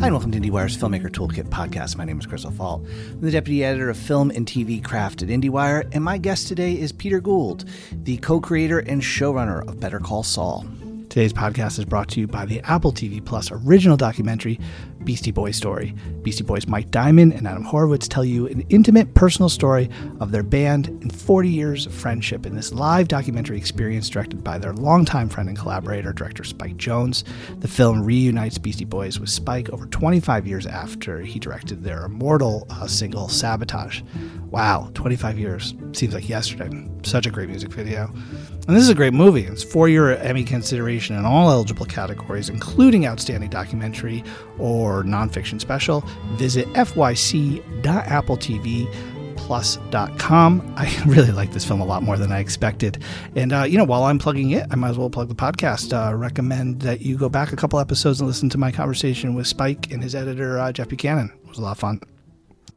Hi, and welcome to IndieWire's Filmmaker Toolkit podcast. My name is Chris O'Falt. I'm the deputy editor of film and TV craft at IndieWire, and my guest today is Peter Gould, the co creator and showrunner of Better Call Saul. Today's podcast is brought to you by the Apple TV Plus original documentary, Beastie Boys Story. Beastie Boys Mike Diamond and Adam Horovitz tell you an intimate personal story of their band and 40 years of friendship in this live documentary experience directed by their longtime friend and collaborator, director Spike Jonze. The film reunites Beastie Boys with Spike over 25 years after he directed their immortal uh, single Sabotage. Wow, 25 years. Seems like yesterday. Such a great music video. And this is a great movie. It's four year Emmy consideration in all eligible categories, including Outstanding Documentary or Or nonfiction Special. Visit fyc.appletv.plus.com. I really like this film a lot more than I expected. And, uh, you know, while I'm plugging it, I might as well plug the podcast. Uh, recommend that you go back a couple episodes and listen to my conversation with Spike and his editor, uh, Jeff Buchanan. It was a lot of fun.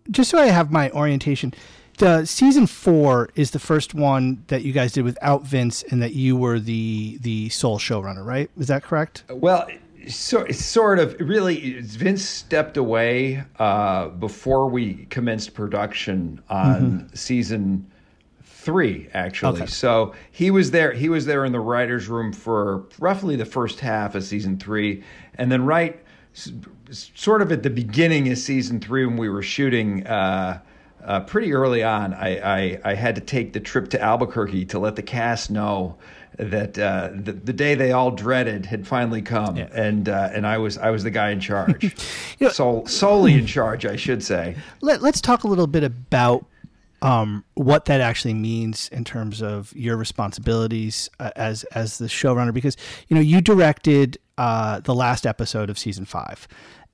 Just so I have my orientation, the season four is the first one that you guys did without Vince, and that you were the the sole showrunner, right? Is that correct? Well, so, it's sort of. Really, Vince stepped away uh, before we commenced production on mm-hmm. season three, actually. Okay. So he was there. He was there in the writers' room for roughly the first half of season three, and then right, sort of at the beginning of season three when we were shooting. Uh, uh, pretty early on, I, I, I, had to take the trip to Albuquerque to let the cast know that uh, the, the day they all dreaded had finally come, yeah. and uh, and I was I was the guy in charge, you know, so solely in charge, I should say. Let, us talk a little bit about um, what that actually means in terms of your responsibilities uh, as as the showrunner, because you know you directed uh, the last episode of season five.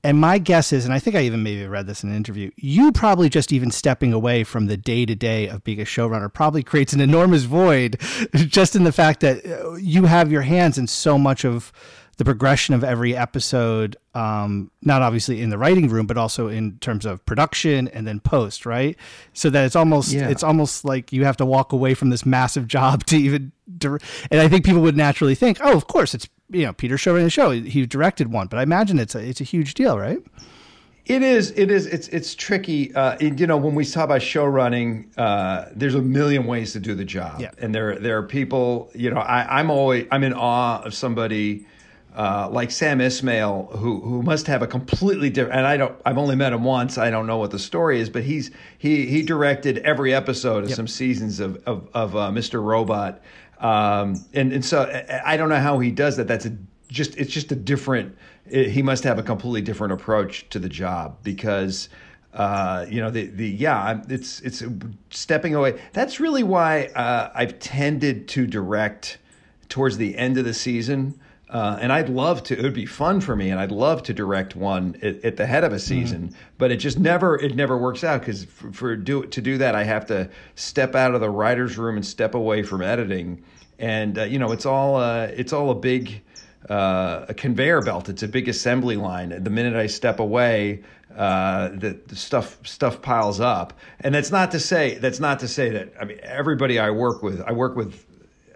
And my guess is, and I think I even maybe read this in an interview, you probably just even stepping away from the day to day of being a showrunner probably creates an enormous void just in the fact that uh, you have your hands in so much of the progression of every episode, um, not obviously in the writing room, but also in terms of production and then post, right? So that it's almost yeah. it's almost like you have to walk away from this massive job to even. And I think people would naturally think, oh, of course, it's you know Peter showing the show. He directed one, but I imagine it's a it's a huge deal, right? It is. It is. It's it's tricky. Uh, you know, when we talk about show running, uh, there's a million ways to do the job, yeah. and there there are people. You know, I, I'm always I'm in awe of somebody. Uh, like Sam Esmail, who who must have a completely different. And I don't. I've only met him once. I don't know what the story is, but he's he he directed every episode of yep. some seasons of of, of uh, Mr. Robot, um, and and so I don't know how he does that. That's a, just it's just a different. It, he must have a completely different approach to the job because. Uh, you know the the yeah it's it's stepping away. That's really why uh, I've tended to direct towards the end of the season. Uh, and I'd love to. It would be fun for me, and I'd love to direct one at, at the head of a season. Mm-hmm. But it just never it never works out because for, for, do to do that, I have to step out of the writers' room and step away from editing. And uh, you know, it's all uh, it's all a big uh, a conveyor belt. It's a big assembly line. The minute I step away, uh, the, the, stuff stuff piles up. And that's not to say that's not to say that I mean everybody I work with. I work with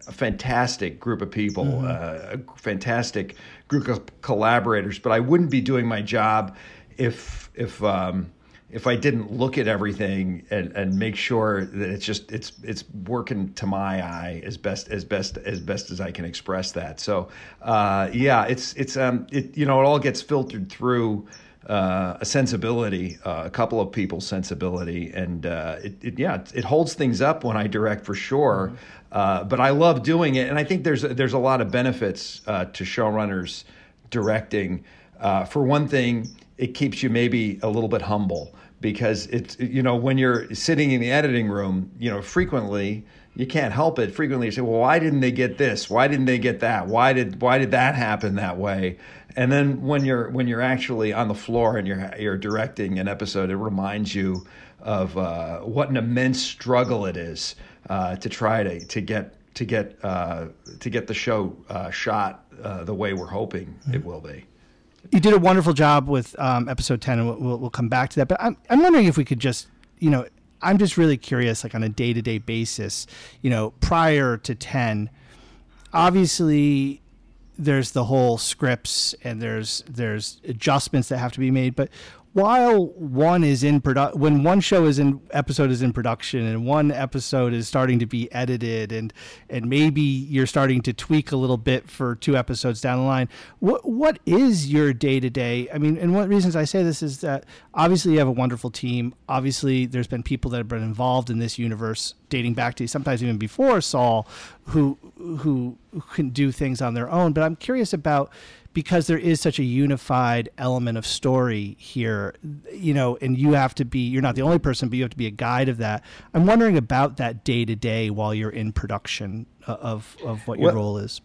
a fantastic group of people, mm-hmm. uh, a fantastic group of collaborators. But I wouldn't be doing my job if if um, if I didn't look at everything and, and make sure that it's just it's it's working to my eye as best as best as best as I can express that. So uh, yeah, it's it's um it you know it all gets filtered through uh, a sensibility, uh, a couple of people's sensibility, and uh, it, it, yeah, it, it, holds things up when I direct for sure. Mm-hmm. Uh, but I love doing it, and I think there's there's a lot of benefits uh, to showrunners directing. Uh, for one thing, it keeps you maybe a little bit humble because it's you know when you're sitting in the editing room, you know frequently you can't help it. Frequently you say, well, why didn't they get this? Why didn't they get that? Why did why did that happen that way? And then when you're when you're actually on the floor and you're you're directing an episode, it reminds you of uh, what an immense struggle it is uh, to try to to get to get uh, to get the show uh, shot uh, the way we're hoping mm-hmm. it will be. You did a wonderful job with um, episode ten, and we'll, we'll come back to that. But I'm I'm wondering if we could just you know I'm just really curious, like on a day to day basis, you know, prior to ten, obviously there's the whole scripts and there's there's adjustments that have to be made but while one is in production when one show is in episode is in production and one episode is starting to be edited and and maybe you're starting to tweak a little bit for two episodes down the line what what is your day to day i mean and one of the reasons i say this is that obviously you have a wonderful team. Obviously there's been people that have been involved in this universe dating back to sometimes even before saul who who can do things on their own. But i'm curious about because there is such a unified element of story here, you know, and you have to be, you're not the only person, but you have to be a guide of that. I'm wondering about that day to day while you're in production uh, of, of what your well, role is.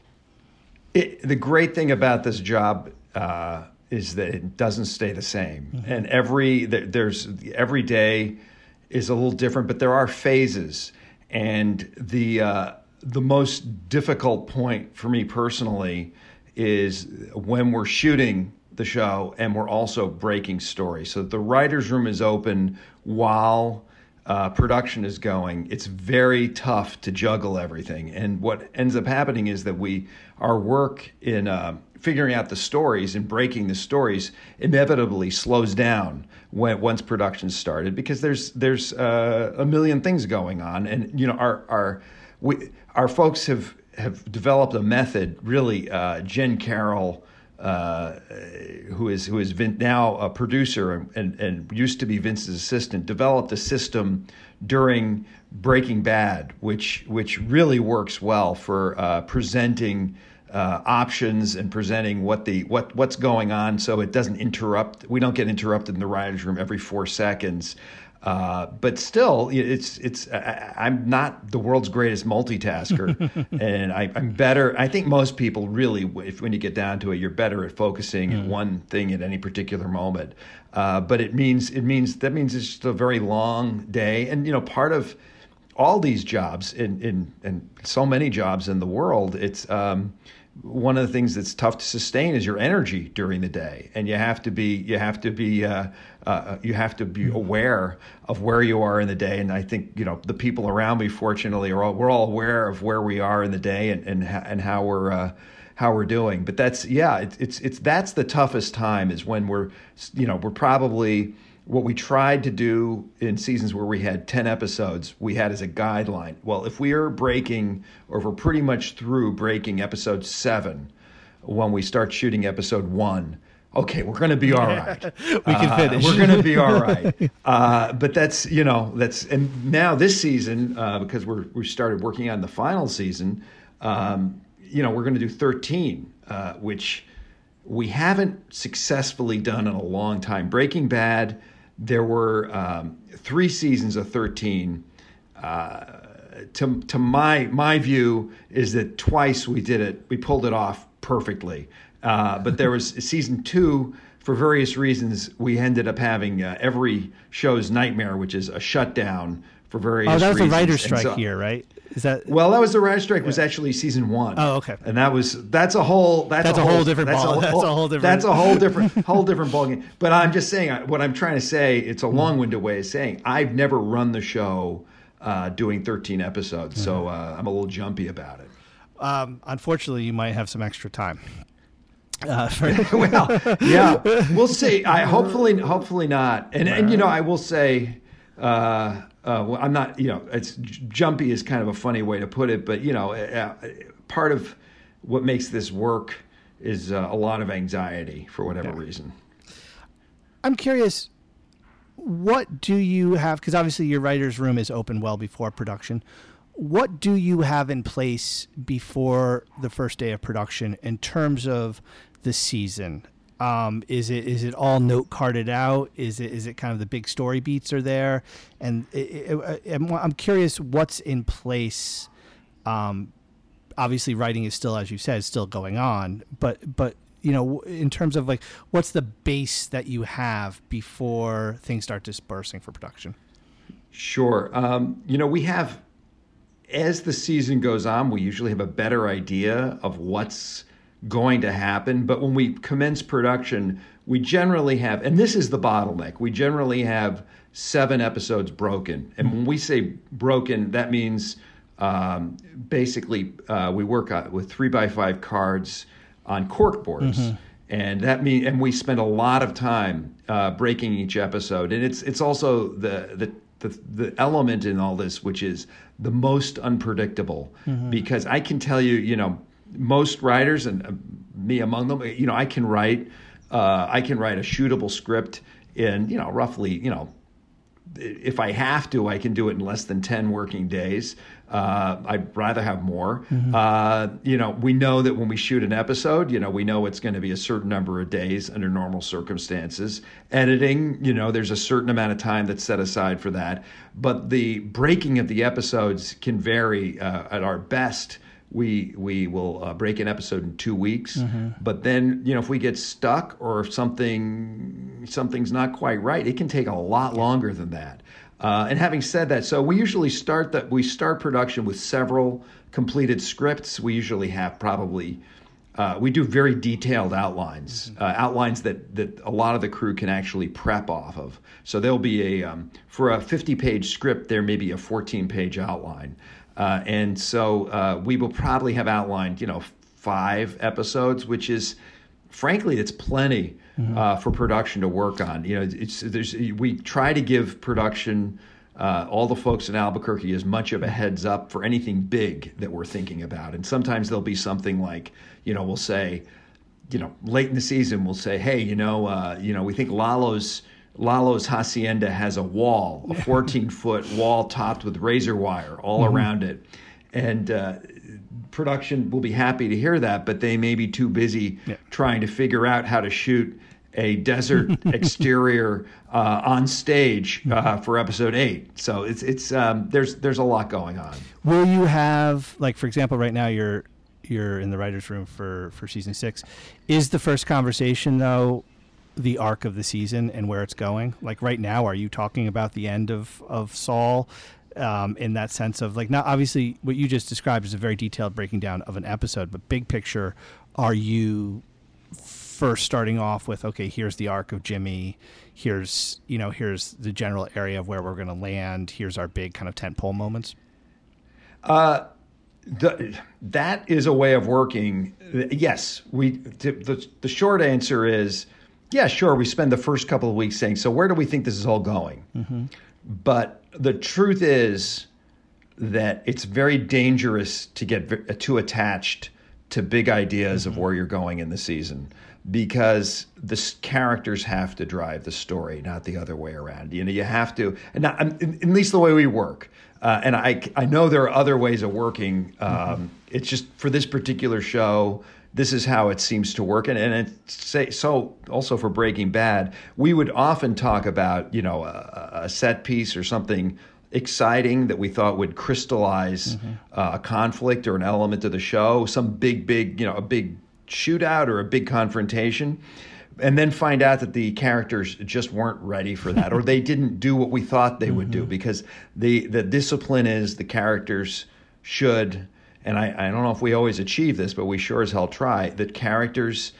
It, the great thing about this job uh, is that it doesn't stay the same. Mm-hmm. And every, there's, every day is a little different, but there are phases. And the, uh, the most difficult point for me personally is when we're shooting the show and we're also breaking story. So the writer's room is open while uh, production is going. It's very tough to juggle everything. And what ends up happening is that we, our work in uh, figuring out the stories and breaking the stories inevitably slows down when once production started because there's there's uh, a million things going on and you know our our we our folks have have developed a method. Really, uh, Jenn Carroll, uh, who is who is Vin, now a producer and, and used to be Vince's assistant, developed a system during Breaking Bad, which which really works well for uh, presenting. Uh, options and presenting what the what what's going on, so it doesn't interrupt. We don't get interrupted in the writers' room every four seconds. Uh, but still, it's it's. I, am not the world's greatest multitasker, and I, am better. I think most people really, if, when you get down to it, you're better at focusing mm. one thing at any particular moment. Uh, but it means it means that means it's just a very long day, and you know, part of all these jobs in in and so many jobs in the world, it's. Um, one of the things that's tough to sustain is your energy during the day, and you have to be you have to be uh, uh, you have to be aware of where you are in the day. And I think you know the people around me, fortunately, are all we're all aware of where we are in the day and and and how we're. Uh, how we're doing, but that's yeah, it's, it's it's that's the toughest time is when we're you know we're probably what we tried to do in seasons where we had 10 episodes, we had as a guideline. Well, if we are breaking, or if we're pretty much through breaking episode seven, when we start shooting episode one, okay, we're going to be all right. we can uh, finish. we're going to be all right. Uh, but that's, you know, that's, and now this season, uh, because we're, we started working on the final season, um, you know, we're going to do 13, uh, which we haven't successfully done in a long time. Breaking Bad, there were um, three seasons of 13. Uh, to, to my my view is that twice we did it, we pulled it off perfectly. Uh, but there was season two for various reasons. We ended up having uh, every show's nightmare, which is a shutdown for various. Oh, that was reasons. a writer's strike so, here, right? Is that well? That was the writer's strike. Yeah. Was actually season one. Oh, okay. And that was that's a whole that's, that's a, whole, whole different that's ball. A, that's a whole different. That's a whole different whole different ballgame. But I'm just saying what I'm trying to say. It's a long-winded way of saying I've never run the show uh, doing 13 episodes, mm-hmm. so uh, I'm a little jumpy about it. Um, unfortunately, you might have some extra time. Uh, well, yeah, we'll see. I hopefully, hopefully not. And and you know, I will say, uh, uh, well, I'm not. You know, it's jumpy is kind of a funny way to put it, but you know, uh, part of what makes this work is uh, a lot of anxiety for whatever yeah. reason. I'm curious, what do you have? Because obviously, your writer's room is open well before production what do you have in place before the first day of production in terms of the season? Um, is it is it all note carded out? Is it is it kind of the big story beats are there? And it, it, it, I'm curious what's in place. Um, obviously, writing is still, as you said, still going on. But but you know, in terms of like, what's the base that you have before things start dispersing for production? Sure. Um, you know, we have as the season goes on, we usually have a better idea of what's going to happen. But when we commence production, we generally have, and this is the bottleneck, we generally have seven episodes broken. And when we say broken, that means um, basically uh, we work with three by five cards. on cork boards. Mm-hmm. And that mean, and we spend a lot of time uh, breaking each episode, and it's it's also the the the, the element in all this, which is the most unpredictable, mm-hmm. because I can tell you, you know, most writers and uh, me among them, you know, I can write, uh, I can write a shootable script in, you know, roughly, you know, if I have to, I can do it in less than 10 working days. Uh, I'd rather have more. Mm-hmm. Uh, you know, we know that when we shoot an episode, you know, we know it's going to be a certain number of days under normal circumstances. Editing, you know, there's a certain amount of time that's set aside for that. But the breaking of the episodes can vary uh, at our best we we will uh, break an episode in two weeks. Mm-hmm. But then you know if we get stuck or if something something's not quite right, it can take a lot longer than that. Uh, and having said that, so we usually start that we start production with several completed scripts. We usually have probably. Uh, we do very detailed outlines, mm-hmm. uh, outlines that, that a lot of the crew can actually prep off of. So there'll be a um, for a 50 page script, there may be a 14 page outline. Uh, and so uh, we will probably have outlined, you know, five episodes, which is, frankly, it's plenty mm-hmm. uh, for production to work on. You know, it's there's we try to give production. Uh, all the folks in Albuquerque as much of a heads up for anything big that we're thinking about. And sometimes there'll be something like, you know, we'll say, you know, late in the season, we'll say, hey, you know, uh, you know, we think Lalo's Lalo's hacienda has a wall, a 14 foot wall topped with razor wire all mm-hmm. around it. And uh, production will be happy to hear that, but they may be too busy yeah. trying to figure out how to shoot a desert exterior uh, on stage uh, mm-hmm. for episode eight. So it's it's um, there's there's a lot going on. Will you have like for example, right now you're you're in the writers' room for for season six. Is the first conversation though the arc of the season and where it's going? Like right now, are you talking about the end of of Saul? Um, in that sense of like, not obviously what you just described is a very detailed breaking down of an episode, but big picture, are you first starting off with okay, here's the arc of Jimmy, here's you know here's the general area of where we're going to land, here's our big kind of tent pole moments. Uh, the, that is a way of working. Yes, we. The, the short answer is yeah, sure. We spend the first couple of weeks saying, so where do we think this is all going? Mm-hmm. But the truth is that it's very dangerous to get too attached to big ideas mm-hmm. of where you're going in the season because the characters have to drive the story, not the other way around. You know, you have to, and not, at least the way we work. Uh, and I, I know there are other ways of working. Um, mm-hmm. It's just for this particular show, this is how it seems to work. And, and it say, so also for Breaking Bad, we would often talk about, you know, a, a set piece or something exciting that we thought would crystallize mm-hmm. uh, a conflict or an element of the show, some big, big, you know, a big shootout or a big confrontation. And then find out that the characters just weren't ready for that, or they didn't do what we thought they mm-hmm. would do, mm-hmm. because the the discipline is the characters should and I, I, don't know if we always achieve this, but we sure as hell try, that characters'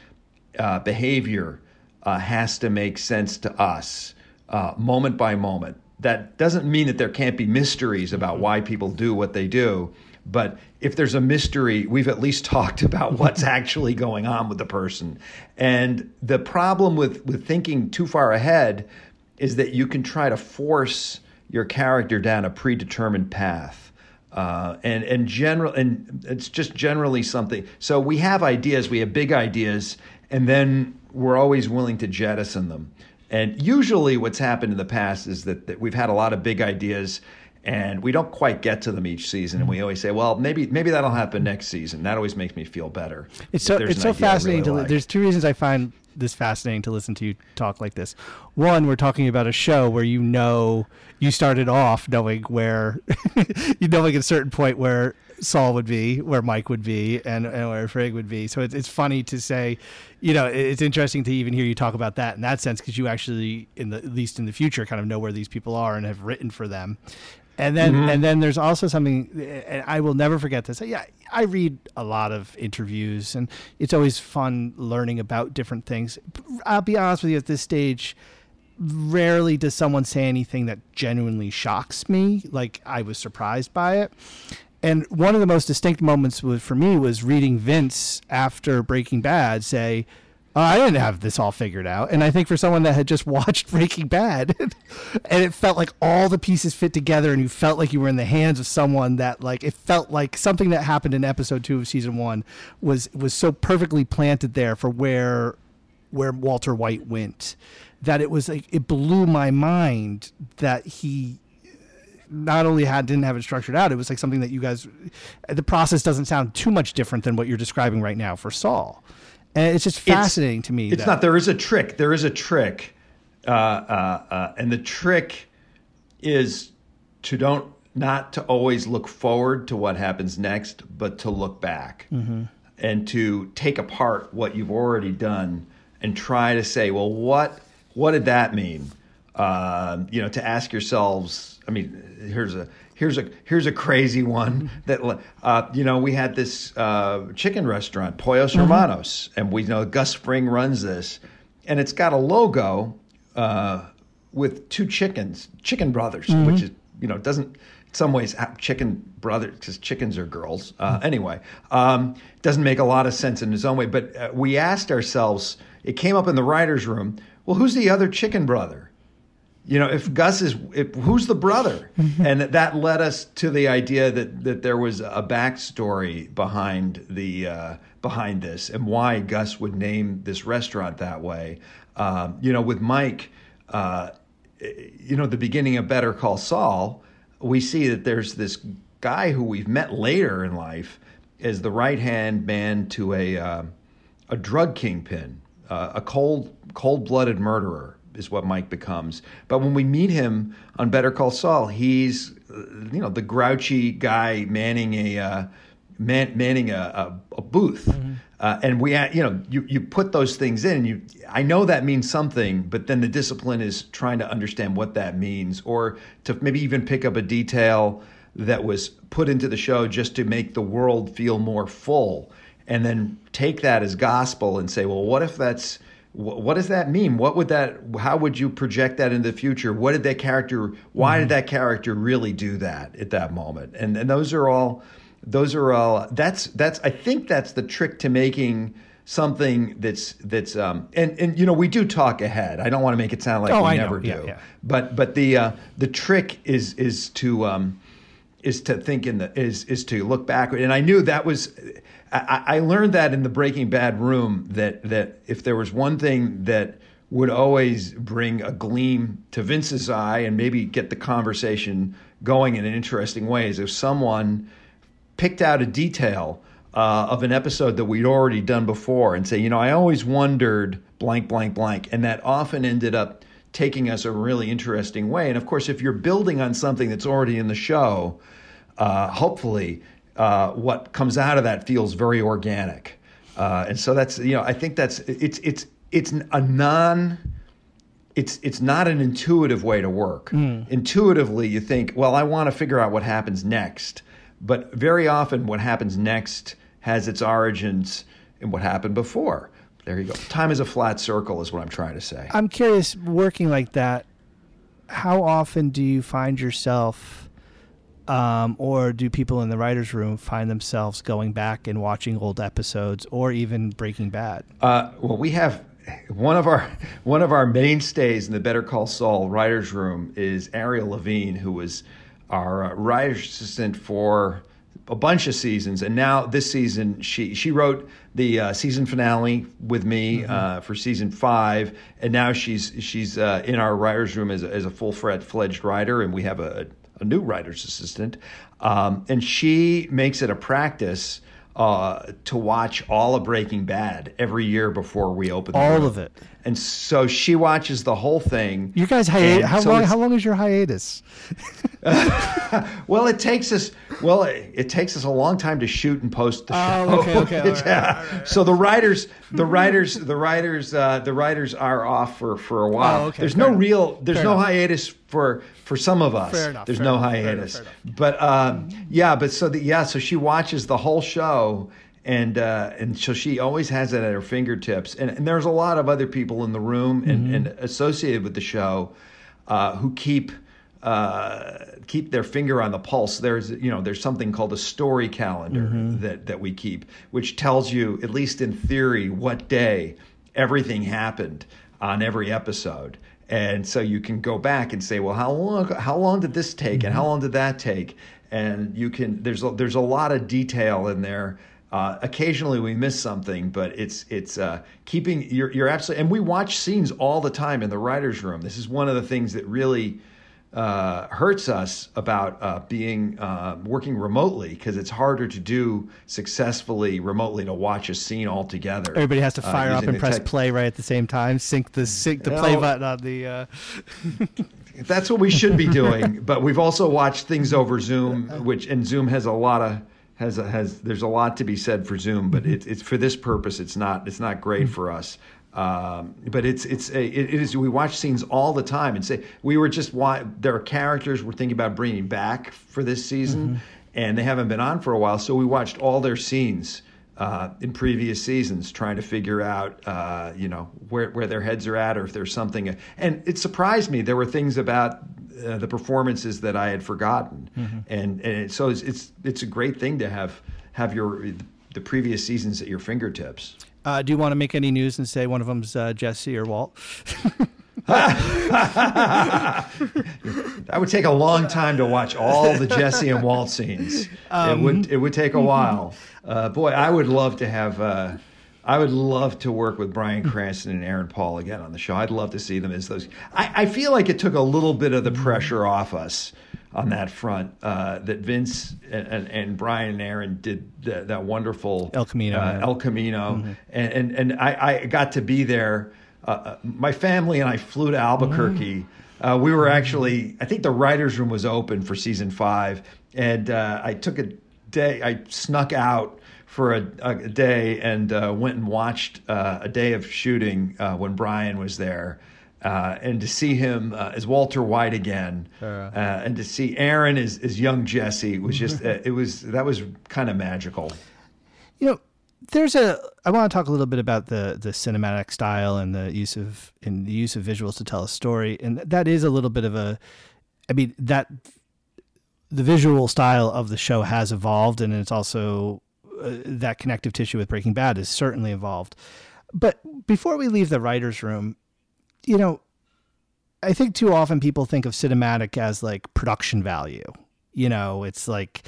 uh, behavior uh, has to make sense to us uh, moment by moment. That doesn't mean that there can't be mysteries about mm-hmm. why people do what they do, but if there's a mystery, we've at least talked about what's actually going on with the person. And the problem with, with thinking too far ahead is that you can try to force your character down a predetermined path uh, and and general and it's just generally something. So we have ideas, we have big ideas, and then we're always willing to jettison them. And usually, what's happened in the past is that, that we've had a lot of big ideas, and we don't quite get to them each season. And we always say, well, maybe maybe that'll happen next season. That always makes me feel better. It's so it's so fascinating really to. Like. There's two reasons I find this fascinating to listen to you talk like this. One, we're talking about a show where you know you started off knowing where you knowing at a certain point where Saul would be, where Mike would be, and, and where Fring would be. So it's it's funny to say, you know, it's interesting to even hear you talk about that in that sense because you actually, in the at least in the future, kind of know where these people are and have written for them. And then mm-hmm. and then there's also something and I will never forget this. Yeah, I read a lot of interviews and it's always fun learning about different things. I'll be honest with you at this stage, rarely does someone say anything that genuinely shocks me. Like I was surprised by it. and one of the most distinct moments was for me was reading Vince after Breaking Bad say, "I didn't have this all figured out." And I think for someone that had just watched Breaking Bad, and it felt like all the pieces fit together, and you felt like you were in the hands of someone that, like, it felt like something that happened in episode two of season one was was so perfectly planted there for where where Walter White went that it was like it blew my mind that he not only had didn't have it structured out, it was like something that you guys. The process doesn't sound too much different than what you're describing right now for Saul, and it's just fascinating it's, to me. It's that, not. There is a trick. There is a trick, uh, uh, uh, and the trick is to don't not to always look forward to what happens next, but to look back mm-hmm. and to take apart what you've already done and try to say, well, what what did that mean? Uh, you know, to ask yourselves. I mean, here's a here's a here's a crazy one that uh, you know we had this uh, chicken restaurant Pollos mm-hmm. Hermanos, and we know Gus Fring runs this, and it's got a logo uh, with two chickens, chicken brothers, mm-hmm. which is you know doesn't in some ways chicken brothers because chickens are girls uh, anyway um, doesn't make a lot of sense in its own way but uh, we asked ourselves it came up in the writers room well who's the other chicken brother you know, if Gus is, if, who's the brother? and that led us to the idea that that there was a backstory behind the uh, behind this and why Gus would name this restaurant that way. Um, you know, with Mike, uh, you know, the beginning of Better Call Saul, we see that there's this guy who we've met later in life as the right hand man to a uh, a drug kingpin, uh, a cold cold blooded murderer is what Mike becomes. But when we meet him on Better Call Saul, he's you know the grouchy guy manning a uh, man, manning a, a, a booth. Mm-hmm. Uh, and we, you know, you, you put those things in. You, I know that means something, but then the discipline is trying to understand what that means, or to maybe even pick up a detail that was put into the show just to make the world feel more full, and then take that as gospel and say, well, what if that's what does that mean? What would that? How would you project that in the future? What did that character? Why mm-hmm. did that character really do that at that moment? And and those are all, those are all. That's that's. I think that's the trick to making something that's that's um and and you know we do talk ahead. I don't want to make it sound like oh, we I never know. do. Yeah, yeah. But but the uh, the trick is is to um is to think in the is is to look backward. And I knew that was I, I learned that in the Breaking Bad room that that if there was one thing that would always bring a gleam to Vince's eye and maybe get the conversation going in an interesting way is if someone picked out a detail uh, of an episode that we'd already done before and say, you know, I always wondered blank, blank, blank. And that often ended up taking us a really interesting way. And of course, if you're building on something that's already in the show, uh, hopefully uh, what comes out of that feels very organic. Uh, and so that's you know I think that's it's it's it's a non it's it's not an intuitive way to work. Mm. Intuitively, you think, well, I want to figure out what happens next, but very often what happens next has its origins in what happened before. There you go. Time is a flat circle, is what I'm trying to say. I'm curious, working like that, how often do you find yourself? Um, or do people in the writers' room find themselves going back and watching old episodes, or even Breaking Bad? Uh, well, we have one of our one of our mainstays in the Better Call Saul writers' room is Ariel Levine, who was our uh, writer's assistant for a bunch of seasons, and now this season she she wrote the uh, season finale with me mm-hmm. uh, for season five, and now she's she's uh, in our writers' room as a, as a full fledged writer, and we have a, a new writer's assistant, um, and she makes it a practice uh, to watch all of Breaking Bad every year before we open all room. of it. And so she watches the whole thing. You guys hiatus? How so long? How long is your hiatus? well, it takes us. Well, it, it, takes us a long time to shoot and post the show. Oh, okay, okay. Right, yeah. Right, so the writers, the writers, the writers, uh, the writers are off for for a while. Oh, okay. There's no enough. real. There's fair no enough. hiatus for for some of us. Fair enough. There's fair no enough, hiatus. Fair enough, but um, yeah, but so the, yeah, so she watches the whole show and uh, and so she always has it at her fingertips. And, and there's a lot of other people in the room and, mm-hmm. and associated with the show uh, who keep uh, keep their finger on the pulse. There's you know there's something called a story calendar mm-hmm. that that we keep, which tells you at least in theory what day everything happened on every episode. And so you can go back and say, well, how long how long did this take, mm-hmm. and how long did that take? And you can there's a, there's a lot of detail in there. Uh, occasionally we miss something, but it's it's uh, keeping you're you're absolutely and we watch scenes all the time in the writers' room. This is one of the things that really uh, hurts us about uh, being uh, working remotely because it's harder to do successfully remotely to watch a scene all together. Everybody has to uh, fire up and press tech- play right at the same time. Sync the sync the play button on the. Uh, that's what we should be doing, but we've also watched things over Zoom, which and Zoom has a lot of has a, has there's a lot to be said for Zoom, but it, it's for this purpose. It's not it's not great for us. Um, but it's it's a, it is we watch scenes all the time and say we were just why there are characters we're thinking about bringing back for this season mm-hmm. and they haven't been on for a while so we watched all their scenes uh, in previous seasons trying to figure out uh, you know where where their heads are at or if there's something and it surprised me there were things about uh, the performances that I had forgotten mm-hmm. and and so it's, it's it's a great thing to have have your the previous seasons at your fingertips. Uh, do you want to make any news and say one of them's uh, Jesse or Walt? that would take a long time to watch all the Jesse and Walt scenes. Um, it would it would take a while. Uh, boy, I would love to have. Uh, I would love to work with Bryan Cranston and Aaron Paul again on the show. I'd love to see them as those. I, I feel like it took a little bit of the pressure off us on that front. Uh, that Vince and, and, and, and Aaron did the, that wonderful El Camino, uh, El Camino, mm-hmm. and and, and I, I, got to be there. Uh, uh my family and I flew to Albuquerque. Mm-hmm. we were actually, I think the writers' room was open for season five, and uh, I took a day. I snuck out for a, a day and uh, went and watched uh, a day of shooting uh, when Bryan was there uh, and to see him uh, as Walter White again, uh, and to see Aaron as, as young Jesse was just uh, it was that was kind of magical. You know, there's a I want to talk a little bit about the the cinematic style and the use of in the use of visuals to tell a story, and that is a little bit of a, I mean that the visual style of the show has evolved, and it's also uh, that connective tissue with Breaking Bad is certainly evolved. But before we leave the writers' room, you know, I think too often people think of cinematic as like production value. You know, it's like,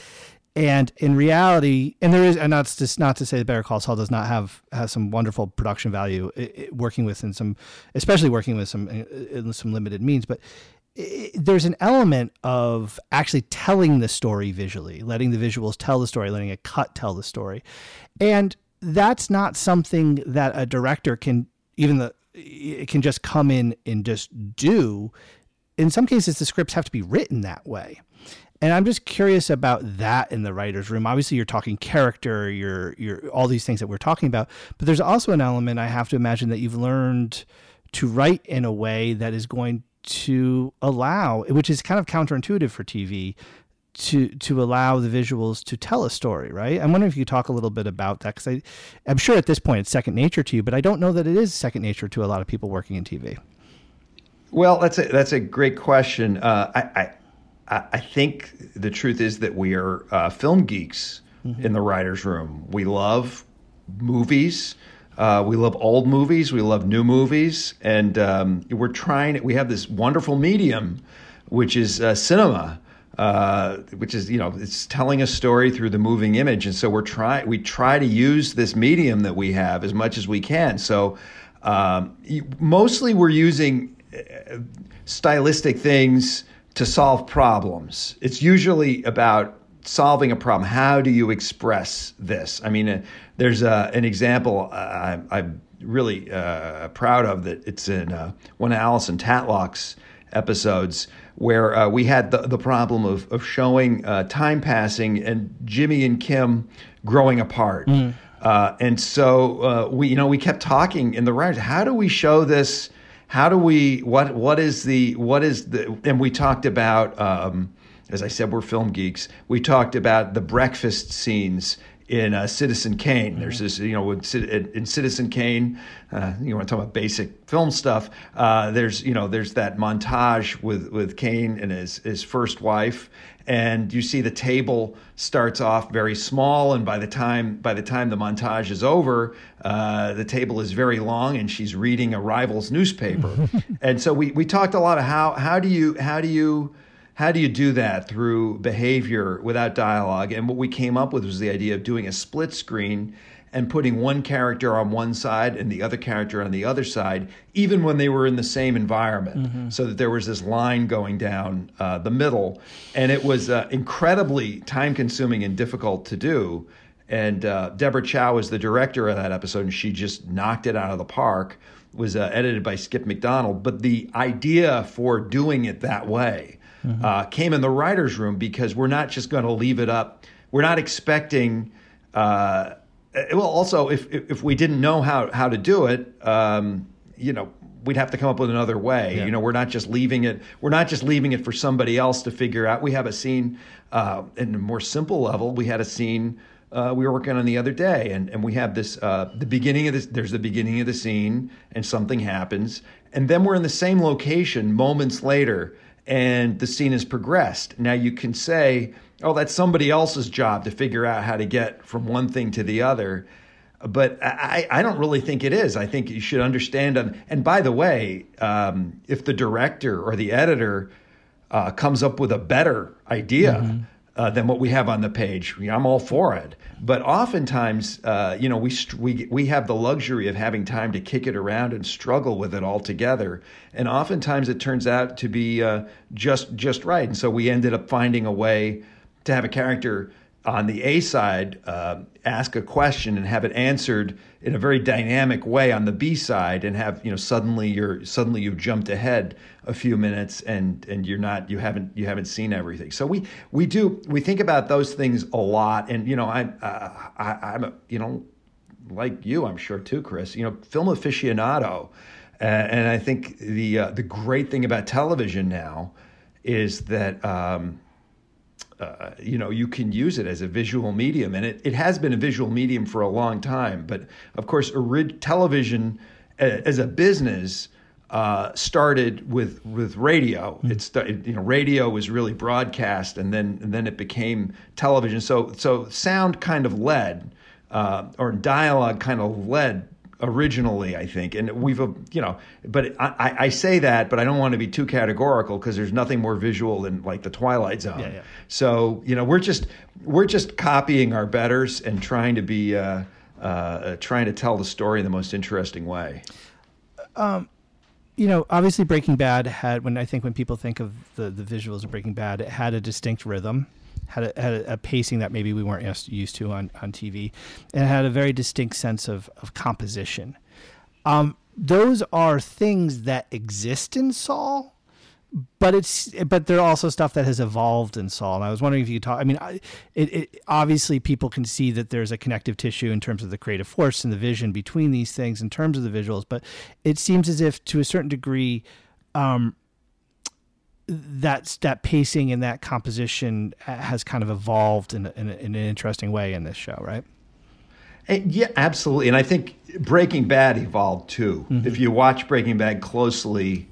and in reality, and there is, and that's just not to say that Better Call Saul does not have has some wonderful production value it, it, working with in some, especially working with some in some limited means, but there's an element of actually telling the story visually, letting the visuals tell the story, letting a cut tell the story, and that's not something that a director can even the it can just come in and just do. In some cases, the scripts have to be written that way. And I'm just curious about that in the writer's room. Obviously, you're talking character, you're, you're all these things that we're talking about, but there's also an element I have to imagine that you've learned to write in a way that is going to allow, which is kind of counterintuitive for TV, to to allow the visuals to tell a story, right? I'm wondering if you talk a little bit about that because I'm sure at this point it's second nature to you, but I don't know that it is second nature to a lot of people working in TV. Well, that's a that's a great question. Uh, I, I I think the truth is that we are uh, film geeks mm-hmm. in the writers' room. We love movies. Uh, we love old movies. We love new movies, and um, we're trying. We have this wonderful medium, which is uh, cinema uh, which is you know it's telling a story through the moving image, and so we're trying we try to use this medium that we have as much as we can. So um, mostly we're using uh, stylistic things to solve problems. It's usually about solving a problem. How do you express this? I mean, uh, there's uh, an example I, am really uh, proud of that it's in one of Alison Tatlock's episodes where uh, we had the, the problem of, of showing uh, time passing and Jimmy and Kim growing apart. Mm. Uh, and so uh, we, you know, we kept talking in the writers. How do we show this? How do we? What? What is the? What is the? And we talked about, um, as I said, we're film geeks. We talked about the breakfast scenes in uh, Citizen Kane. Mm-hmm. There's this, you know, in, in Citizen Kane, uh, you want to talk about basic film stuff. Uh, there's, you know, there's that montage with with Kane and his his first wife, and you see the table starts off very small, and by the time by the time the montage is over, uh, the table is very long, and she's reading a rival's newspaper. and so we we talked a lot of how how do you how do you how do you do that through behavior without dialogue? And what we came up with was the idea of doing a split screen and putting one character on one side and the other character on the other side, even when they were in the same environment, mm-hmm. so that there was this line going down uh, the middle. And it was uh, incredibly time consuming and difficult to do. And uh, Deborah Chow was the director of that episode, and she just knocked it out of the park. Was uh, edited by Skip Macdonald, but the idea for doing it that way mm-hmm. uh, came in the writers' room because we're not just going to leave it up. We're not expecting. Uh, well, also, if if we didn't know how how to do it, um, you know, we'd have to come up with another way. Yeah. You know, we're not just leaving it. We're not just leaving it for somebody else to figure out. We have a scene uh, in a more simple level. We had a scene. Uh, we were working on the other day, and, and we have this uh, the beginning of this. There's the beginning of the scene, and something happens, and then we're in the same location moments later, and the scene has progressed. Now you can say, oh, that's somebody else's job to figure out how to get from one thing to the other. But I, I don't really think it is. I think you should understand. And by the way, um, if the director or the editor uh, comes up with a better idea, mm-hmm uh, than what we have on the page. I'm all for it, but oftentimes, uh, you know, we we we have the luxury of having time to kick it around and struggle with it all together, and oftentimes it turns out to be uh, just just right. And so we ended up finding a way to have a character on the A side uh, ask a question and have it answered in a very dynamic way on the B side and have you know suddenly you're suddenly you've jumped ahead a few minutes and and you're not you haven't you haven't seen everything. So we we do we think about those things a lot. And you know I, uh, I I'm you know like you I'm sure too Chris you know film aficionado. Uh, and I think the uh, the great thing about television now is that um, uh, you know you can use it as a visual medium and it, it has been a visual medium for a long time. But of course orig- television as a business uh, started with with radio. Mm-hmm. it started you know radio was really broadcast and then and then it became television. So so sound kind of led uh, or dialogue kind of led originally, I think. And we've, you know, but I, I say that, but I don't want to be too categorical because there's nothing more visual than like the Twilight Zone. Yeah, yeah. So, you know, we're just, we're just copying our betters and trying to be, uh, uh, trying to tell the story in the most interesting way. Um, you know, obviously Breaking Bad had, when I think when people think of the, the visuals of Breaking Bad, it had a distinct rhythm had a, had a, pacing that maybe we weren't used to on, on TV, and had a very distinct sense of, of composition. Um, those are things that exist in Saul, but it's but they're also stuff that has evolved in Saul. And I was wondering if you could talk. I mean, it, it, obviously people can see that there's a connective tissue in terms of the creative force and the vision between these things in terms of the visuals, but it seems as if to a certain degree. Um, that's that pacing and that composition has kind of evolved in, in, in an interesting way in this show, right? And yeah, absolutely. And I think Breaking Bad evolved too. Mm-hmm. If you watch Breaking Bad closely,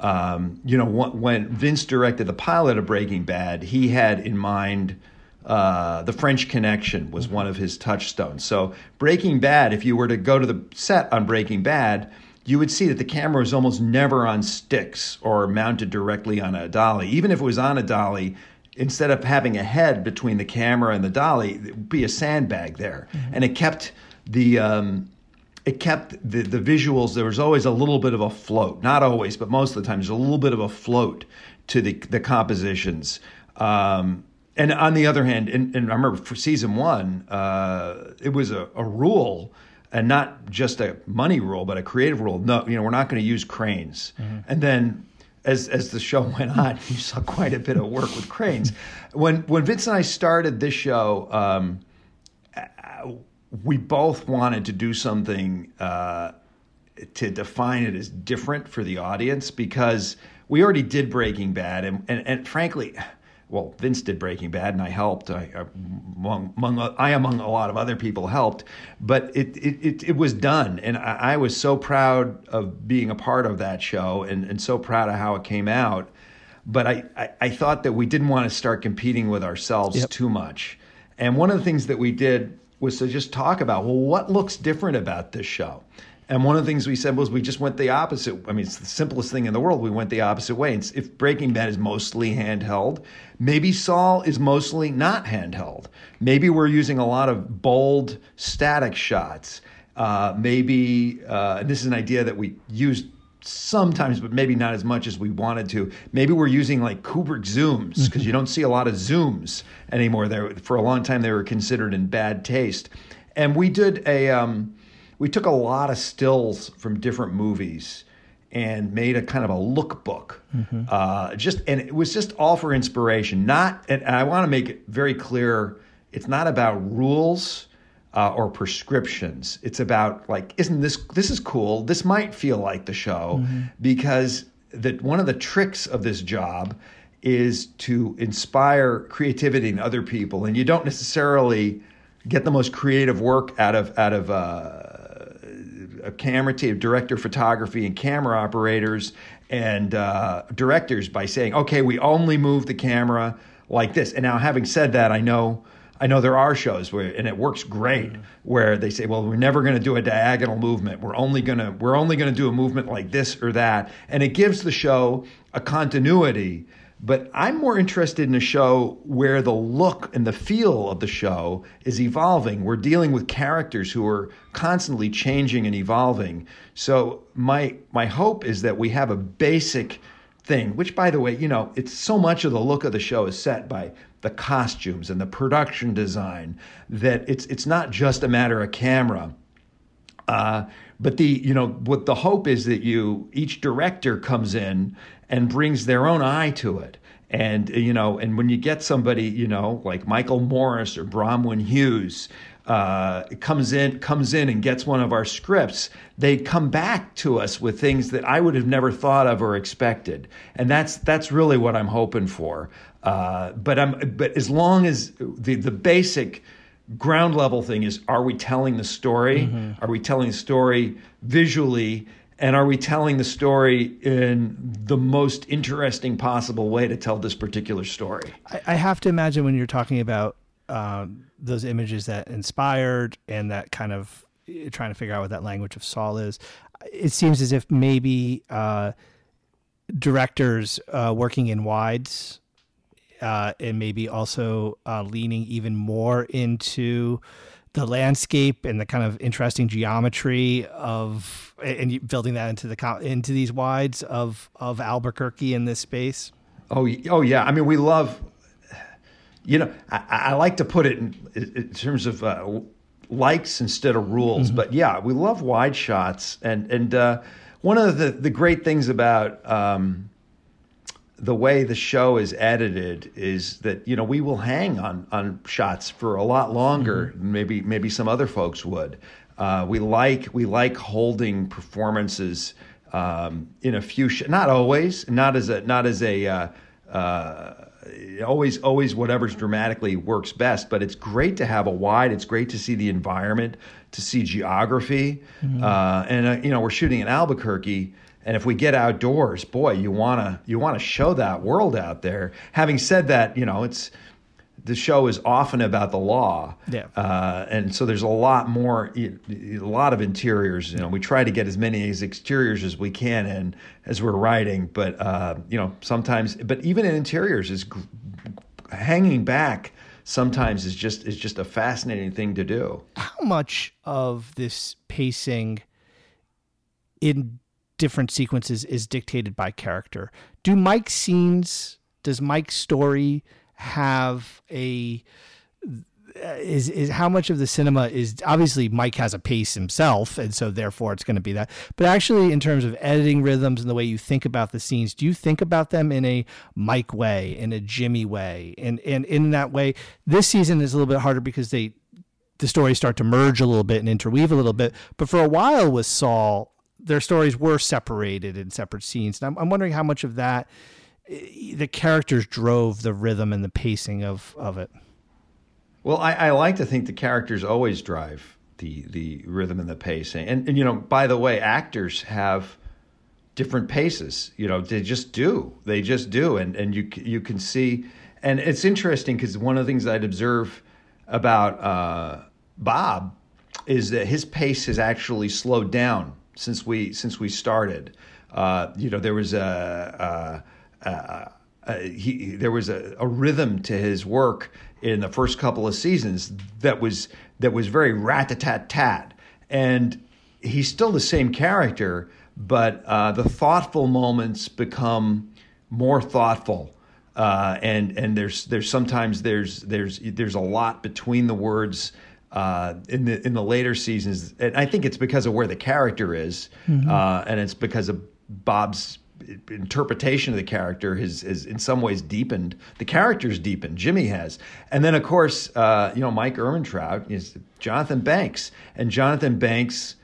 um, you know when Vince directed the pilot of Breaking Bad, he had in mind. Uh, the French Connection was mm-hmm. one of his touchstones. So, Breaking Bad, if you were to go to the set on Breaking Bad, you would see that the camera was almost never on sticks or mounted directly on a dolly. Even if it was on a dolly, instead of having a head between the camera and the dolly, it would be a sandbag there, mm-hmm. and it kept the um, it kept the the visuals. There was always a little bit of a float, not always, but most of the time, there's a little bit of a float to the the compositions. Um, and on the other hand, and, and, I remember for season one, uh, it was a, a rule and not just a money rule, but a creative rule. No, you know, we're not going to use cranes. Mm-hmm. And then as as the show went on, you saw quite a bit of work with cranes. When when Vince and I started this show, um, we both wanted to do something uh, to define it as different for the audience because we already did Breaking Bad, and and, and frankly. Well, Vince did Breaking Bad, and I helped. I, among, among I among a lot of other people helped, but it it, it, it was done, and I, I, was so proud of being a part of that show, and, and so proud of how it came out. But I, I, I thought that we didn't want to start competing with ourselves yep. too much, and one of the things that we did was to just talk about well, what looks different about this show. And one of the things we said was we just went the opposite. I mean, it's the simplest thing in the world. We went the opposite way. if Breaking Bad is mostly handheld, maybe Saul is mostly not handheld. Maybe we're using a lot of bold static shots. Uh, maybe uh, this is an idea that we used sometimes, but maybe not as much as we wanted to. Maybe we're using like Kubrick zooms because mm-hmm. you don't see a lot of zooms anymore. There for a long time they were considered in bad taste, and we did a. Um, we took a lot of stills from different movies and made a kind of a lookbook. Mm-hmm. Uh, just and it was just all for inspiration. Not and I want to make it very clear. It's not about rules uh, or prescriptions. It's about like, isn't this this is cool? This might feel like the show mm-hmm. because that one of the tricks of this job is to inspire creativity in other people, and you don't necessarily get the most creative work out of out of. Uh, a camera team, of director photography, and camera operators and uh, directors by saying, okay, we only move the camera like this. And now, having said that, I know. I know there are shows where, and it works great, mm-hmm. where they say, "Well, we're never going to do a diagonal movement. We're only going to we're only going to do a movement like this or that," and it gives the show a continuity but I'm more interested in a show where the look and the feel of the show is evolving. We're dealing with characters who are constantly changing and evolving. So my my hope is that we have a basic thing, which by the way, you know, it's so much of the look of the show is set by the costumes and the production design that it's it's not just a matter of camera. Uh, but the you know what the hope is that you each director comes in and brings their own eye to it. And you know, and when you get somebody, you know, like Michael Morris or Bronwyn Hughes, uh, comes in comes in and gets one of our scripts, they come back to us with things that I would have never thought of or expected, and that's that's really what I'm hoping for. Uh, but I'm but as long as the the basic ground level thing is, are we telling the story? Mm-hmm. Are we telling the story visually and are we telling the story in the most interesting possible way to tell this particular story? I, I have to imagine when you're talking about um, those images that inspired and that kind of eh, trying to figure out what that language of Saul is, it seems as if maybe uh, directors uh, working in wides uh, and maybe also uh, leaning even more into the landscape and the kind of interesting geometry of and building that into the into these wides of of Albuquerque in this space. Oh, oh yeah. I mean, we love. You know, I, I like to put it in, in terms of uh, likes instead of rules, mm-hmm. but yeah, we love wide shots, and and uh, one of the the great things about um, the way the show is edited is that you know we will hang on on shots for a lot longer mm-hmm. maybe maybe some other folks would uh, we like we like holding performances um, in a few sh- not always not as a not as a uh, uh, always always whatever's dramatically works best but it's great to have a wide it's great to see the environment to see geography mm-hmm. Uh, and uh, you know we're shooting in Albuquerque and if we get outdoors, boy, you wanna you wanna show that world out there. Having said that, you know it's the show is often about the law, yeah, uh, and so there's a lot more, a lot of interiors. You know, we try to get as many as exteriors as we can, and as we're writing, but uh, you know, sometimes, but even in interiors is g- hanging back. Sometimes is just is just a fascinating thing to do. How much of this pacing in different sequences is dictated by character. Do Mike's scenes, does Mike's story have a is is how much of the cinema is obviously Mike has a pace himself and so therefore it's going to be that. But actually in terms of editing rhythms and the way you think about the scenes do you think about them in a Mike way in a Jimmy way? And and in that way this season is a little bit harder because they the stories start to merge a little bit and interweave a little bit. But for a while with Saul their stories were separated in separate scenes. And I'm, I'm wondering how much of that the characters drove the rhythm and the pacing of of it. Well, I, I like to think the characters always drive the the rhythm and the pacing, and and you know, by the way, actors have different paces. You know, they just do. They just do, and and you you can see, and it's interesting because one of the things I'd observe about uh, Bob is that his pace has actually slowed down since we since we started. Uh, you know, there was a, a, a, a he, there was a, rhythm to his work in the first couple of seasons that was that was very rat tat tat, and he's still the same character, but uh, the thoughtful moments become more thoughtful. Uh, and and there's there's sometimes there's there's there's a lot between the words uh, in the in the later seasons, and I think it's because of where the character is, mm-hmm. uh, and it's because of Bob's interpretation of the character has, has in some ways deepened. The character's deepened. Jimmy has, and then of course, uh, you know, Mike Ehrmantraut is Jonathan Banks, and Jonathan Banks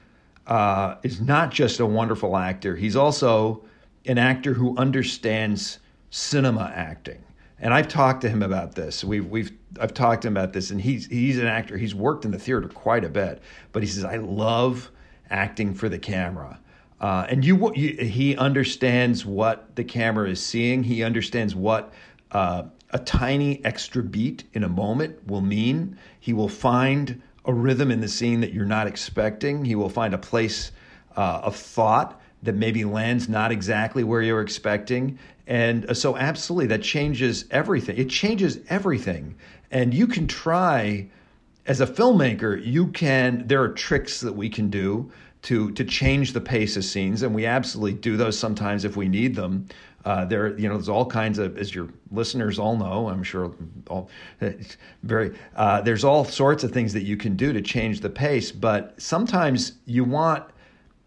uh, is not just a wonderful actor. He's also an actor who understands cinema acting. And I've talked to him about this. We've we've I've talked to him about this, and he's he's an actor. He's worked in the theater quite a bit, but he says I love acting for the camera. Uh, and you, you, he understands what the camera is seeing. He understands what uh, a tiny extra beat in a moment will mean. He will find a rhythm in the scene that you're not expecting. He will find a place uh, of thought that maybe lands not exactly where you're expecting. And uh, so, absolutely, that changes everything. It changes everything. And you can try, as a filmmaker, you can, there are tricks that we can do to to change the pace of scenes, and we absolutely do those sometimes if we need them. Uh, there, you know, there's all kinds of, as your listeners all know, I'm sure, all very. Uh, there's all sorts of things that you can do to change the pace, but sometimes you want.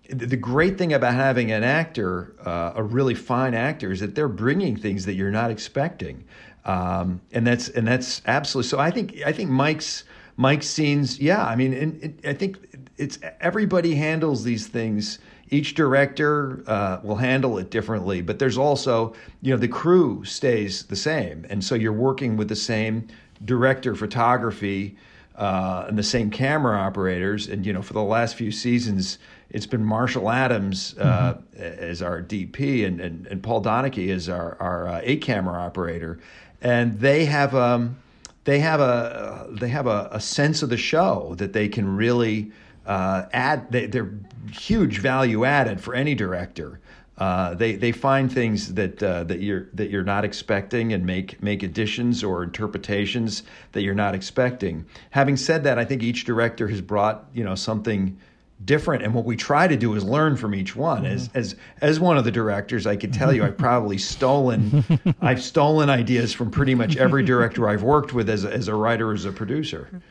The great thing about having an actor, uh, a really fine actor, is that they're bringing things that you're not expecting, um, and that's and that's absolutely. So I think I think Mike's Mike's scenes, yeah. I mean, and, and I think it's everybody handles these things. Each director uh, will handle it differently, but there's also, you know, the crew stays the same, and so you're working with the same director, photography, uh, and the same camera operators. And you know, for the last few seasons, it's been Marshall Adams uh, mm-hmm. as our DP and, and, and Paul Donahue as our our uh, eight camera operator, and they have um they have a they have a, a sense of the show that they can really uh, add they, are huge value added for any director. Uh, they they find things that uh, that you're that you're not expecting and make make additions or interpretations that you're not expecting. Having said that, I think each director has brought you know something different and what we try to do is learn from each one mm-hmm. as as as one of the directors i can tell you i've probably stolen i've stolen ideas from pretty much every director i've worked with as a, as a writer as a producer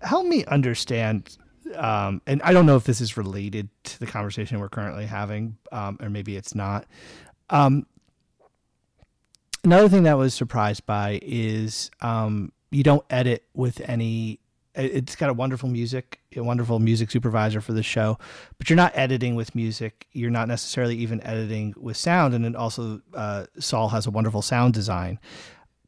help me understand um, and I don't know if this is related to the conversation we're currently having, um, or maybe it's not. Um, another thing that I was surprised by is um, you don't edit with any. It's got a wonderful music, a wonderful music supervisor for the show, but you're not editing with music. You're not necessarily even editing with sound, and then also uh, Saul has a wonderful sound design.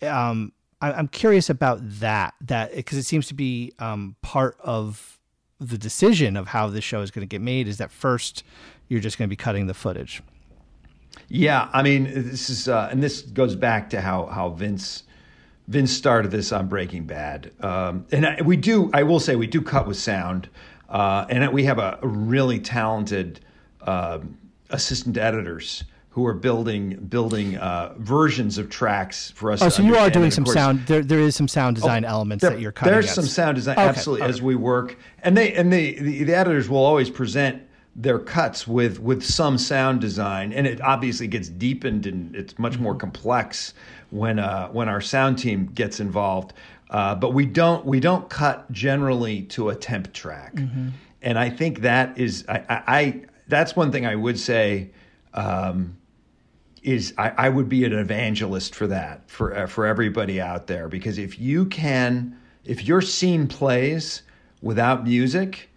Um, I, am curious about that. That because it seems to be um, part of the decision of how this show is going to get made is that first you're just going to be cutting the footage. Yeah, I mean, this is uh, and this goes back to how how Vince Vince started this on Breaking Bad, um, and I, we do. I will say we do cut with sound, uh, and we have a, a really talented uh, assistant editors who are building building uh, versions of tracks for us. Oh, so you are doing some course, sound. There, there is some sound oh, design oh, elements there, that you're cutting. There's against. some sound design, okay, absolutely, okay. as we work, and they and they the, the, editors will always present their cuts with with some sound design, and it obviously gets deepened and it's much more mm-hmm. complex when uh, when our sound team gets involved. Uh, but we don't we don't cut generally to a temp track, mm-hmm. and I think that is I, I, I that's one thing I would say. Um, is I, I, would be an evangelist for that for uh, for everybody out there because if you can if your scene plays without music,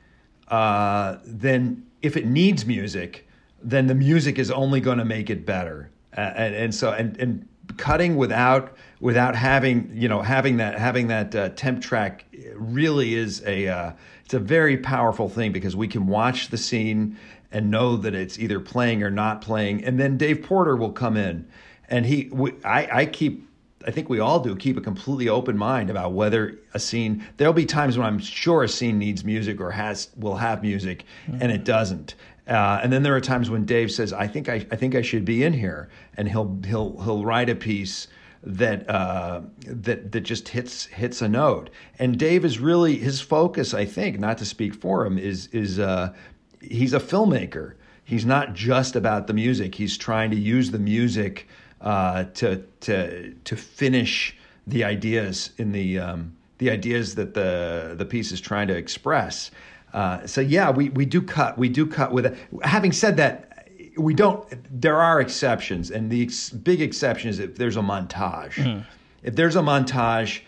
uh, then if it needs music, then the music is only going to make it better. uh, and, and so and and cutting without without having you know having that having that uh, temp track really is a uh, it's a very powerful thing because we can watch the scene and know that it's either playing or not playing and then Dave Porter will come in and he we, I, I keep I think we all do keep a completely open mind about whether a scene there'll be times when I'm sure a scene needs music or has will have music mm-hmm. and it doesn't uh, and then there are times when Dave says, "I think I, I think I should be in here," and he'll he'll he'll write a piece that uh, that that just hits hits a note. And Dave is really his focus. I think, not to speak for him, is is uh, he's a filmmaker. He's not just about the music. He's trying to use the music uh, to to to finish the ideas in the um, the ideas that the the piece is trying to express. Uh, so yeah, we, we do cut. We do cut with it. Having said that, we don't. There are exceptions, and the ex- big exception is if there's a montage. Mm. If there's a montage,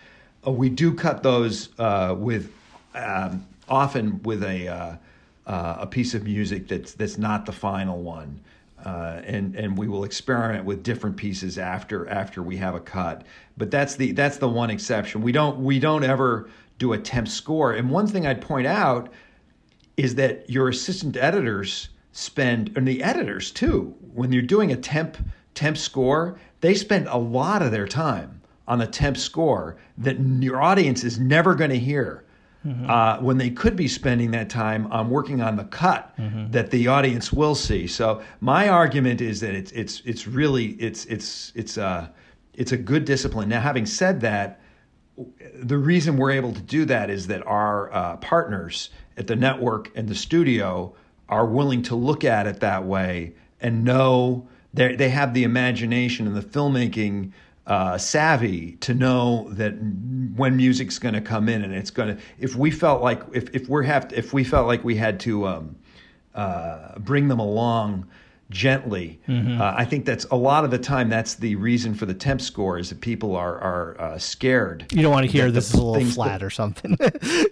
uh, we do cut those uh, with um, often with a uh, uh, a piece of music that's that's not the final one. Uh, and and we will experiment with different pieces after after we have a cut. But that's the that's the one exception. We don't we don't ever do a temp score. And one thing I'd point out is that your assistant editors spend, and the editors too, when you're doing a temp temp score, they spend a lot of their time on the temp score that your audience is never going to hear. Mm-hmm. Uh, when they could be spending that time on working on the cut mm-hmm. that the audience will see. So my argument is that it's it's it's really it's it's it's a it's a good discipline. Now, having said that, the reason we're able to do that is that our uh, partners at the network and the studio are willing to look at it that way and know they have the imagination and the filmmaking uh, savvy to know that when music's going to come in and it's going to if we felt like if if we're have to, if we felt like we had to um, uh, bring them along gently. Mm-hmm. Uh, I think that's a lot of the time. That's the reason for the temp score is that people are are uh, scared. You don't want to hear this is a little flat that, or something.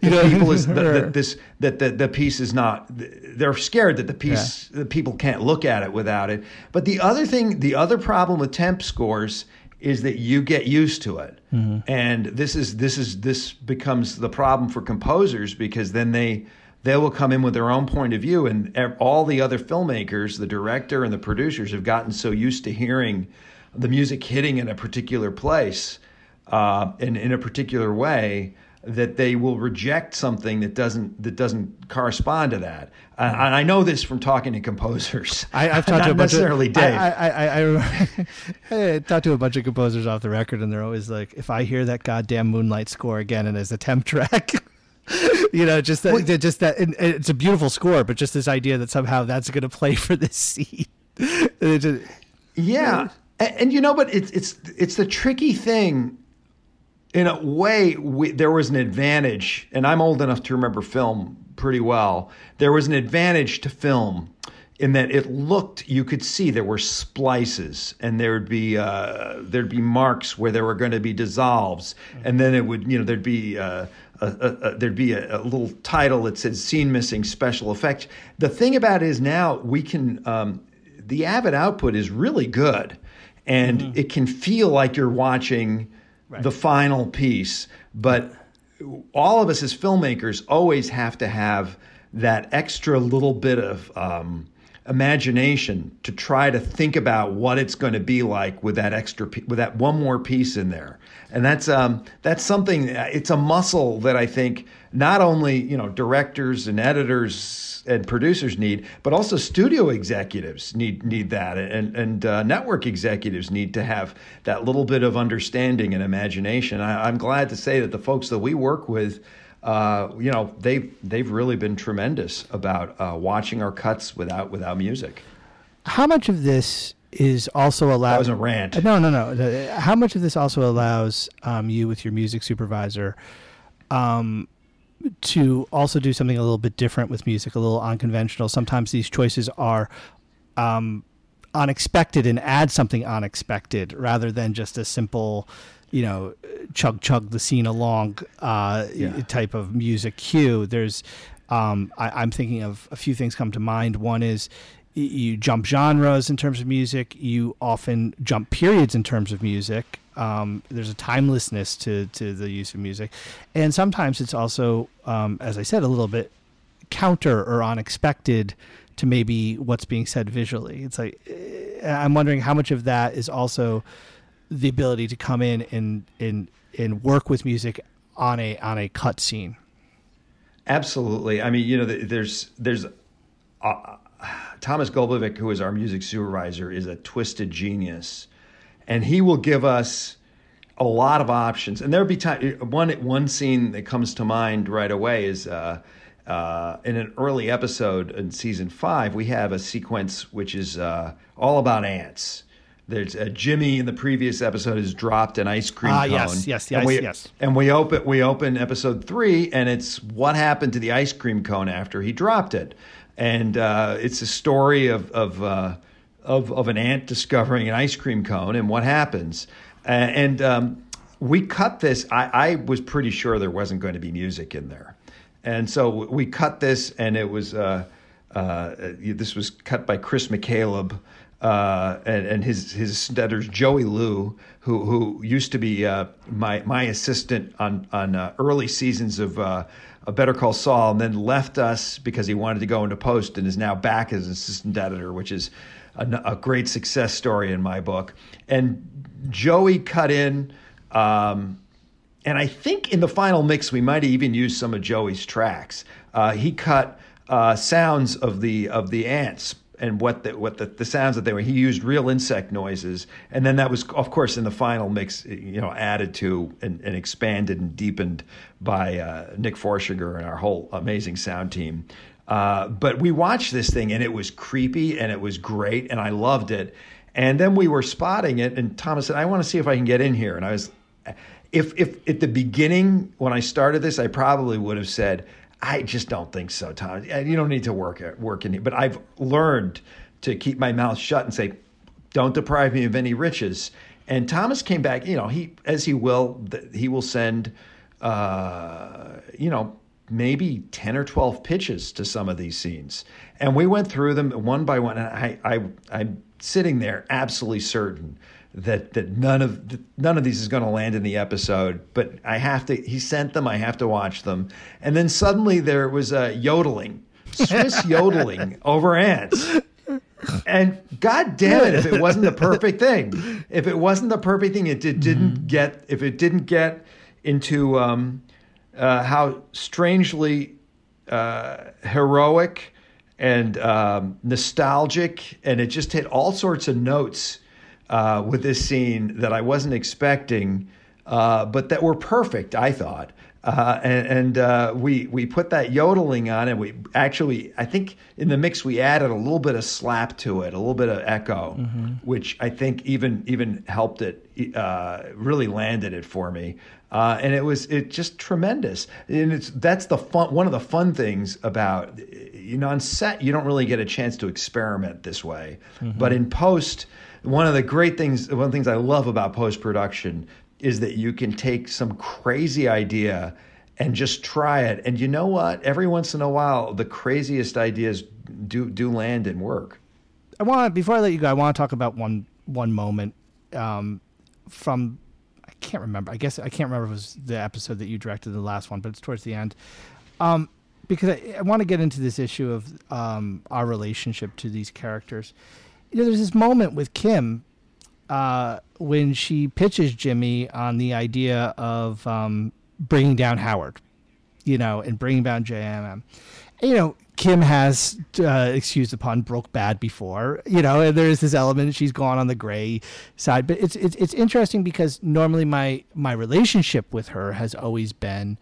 you know, people is the, the, this that the, the piece is not. They're scared that the piece yeah. the people can't look at it without it. But the other thing, the other problem with temp scores is that you get used to it, mm-hmm. and this is this is this becomes the problem for composers because then they they will come in with their own point of view. And all the other filmmakers, the director and the producers, have gotten so used to hearing the music hitting in a particular place uh, and in a particular way that they will reject something that doesn't that doesn't correspond to that. Uh, and I know this from talking to composers. I, have talked to a bunch necessarily of Dave. I, I, I, I, talked to a bunch of composers off the record, and they're always like, "If I hear that goddamn Moonlight score again and as a temp track." you know, just that, well, just that, it's a beautiful score, but just this idea that somehow that's going to play for this scene. just, yeah, and, and, you know, but it's it's it's the tricky thing. In a way, we, there was an advantage, and I'm old enough to remember film pretty well. There was an advantage to film in that it looked you could see there were splices and there would be uh, there'd be marks where there were going to be dissolves and then it would you know there'd be uh, a, a, there'd be a, little title that said "scene missing special effects." The thing about it is now we can um, the Avid output is really good, and mm-hmm. it can feel like you're watching right. the final piece. But all of us as filmmakers always have to have that extra little bit of um, imagination to try to think about what it's going to be like with that extra with that one more piece in there. And that's um, that's something it's a muscle that I think not only you know directors and editors and producers need but also studio executives need need that. And and uh, network executives need to have that little bit of understanding and imagination. I, I'm glad to say that the folks that we work with uh, you know, they've they've really been tremendous about uh, watching our cuts without without music. How much of this is also allowed? That was a rant. No, no, no. How much of this also allows um, you, with your music supervisor, um, to also do something a little bit different with music, a little unconventional? Sometimes these choices are. Um, unexpected and add something unexpected rather than just a simple you know, chug chug the scene along uh, yeah. type of music cue. There's, um, I, am thinking of a few things come to mind. One is you jump genres in terms of music. You often jump periods in terms of music. Um, there's a timelessness to, to the use of music, and sometimes it's also, um, as I said, a little bit counter or unexpected to maybe what's being said visually. It's like eh, I'm wondering how much of that is also the ability to come in and and and work with music on a on a cut scene. Absolutely. I mean, you know, there's there's uh, Thomas Golubovic, who is our music supervisor, is a twisted genius, and he will give us a lot of options. And there'll be time. One one scene that comes to mind right away is. Uh, uh, in an early episode in season five, we have a sequence which is uh, all about ants. There's uh, Jimmy in the previous episode has dropped an ice cream ah, cone. Yes, yes, and we, yes. And we open we open episode three, and it's what happened to the ice cream cone after he dropped it, and uh, it's a story of of, uh, of of an ant discovering an ice cream cone and what happens. and um, we cut this. I, I was pretty sure there wasn't going to be music in there. And so we cut this, and it was uh, uh, this was cut by Chris McCaleb. Uh, and, and, his his editor's Joey Liu, who who used to be uh, my my assistant on on uh, early seasons of uh, a Better Call Saul, and then left us because he wanted to go into post, and is now back as an assistant editor, which is a, a great success story in my book. And Joey cut in. Um, and I think in the final mix we might even use some of Joey's tracks. Uh, he cut uh, sounds of the of the ants and what the what the, the sounds that they were. He used real insect noises, and then that was of course in the final mix, you know, added to and, and expanded and deepened by uh, Nick Forshager and our whole amazing sound team. Uh, but we watched this thing and it was creepy and it was great and I loved it. And then we were spotting it, and Thomas said, "I want to see if I can get in here." And I was if if at the beginning when I started this, I probably would have said, I just don't think so, Tom. You don't need to work at work in here. But I've learned to keep my mouth shut and say, don't deprive me of any riches. And Thomas came back, you know, he as he will, he will send, uh, you know, maybe 10 or 12 pitches to some of these scenes. And we went through them one by one. And I, I, I'm sitting there absolutely certain that that none of none of these is going to land in the episode, but I have to. He sent them. I have to watch them. And then suddenly there was a yodeling, Swiss yodeling over ants. And God damn it, if it wasn't the perfect thing, if it wasn't the perfect thing, it did, didn't mm-hmm. get. If it didn't get into um, uh, how strangely uh, heroic and um, nostalgic, and it just hit all sorts of notes uh, with this scene that I wasn't expecting, uh, but that were perfect. I thought, uh, and, and uh, we we put that yodeling on, and we actually I think in the mix we added a little bit of slap to it, a little bit of echo, mm-hmm. which I think even even helped it, uh, really landed it for me. Uh, and it was it just tremendous, and it's that's the fun. One of the fun things about you know on set you don't really get a chance to experiment this way, mm-hmm. but in post one of the great things, one of the things I love about post production is that you can take some crazy idea and just try it. And you know what? Every once in a while, the craziest ideas do do land and work. I want before I let you go, I want to talk about one one moment um, from I can't remember. I guess I can't remember if it was the episode that you directed the last one, but it's towards the end. Um, because I, I, want to get into this issue of um, our relationship to these characters you know, there's this moment with Kim uh, when she pitches Jimmy on the idea of um, bringing down Howard, you know, and bringing down JMM. And, you know, Kim has, uh, excuse the pun, broke bad before, you know, and there's this element she's gone on the gray side. But it's, it's, it's interesting because normally my, my relationship with her has always been,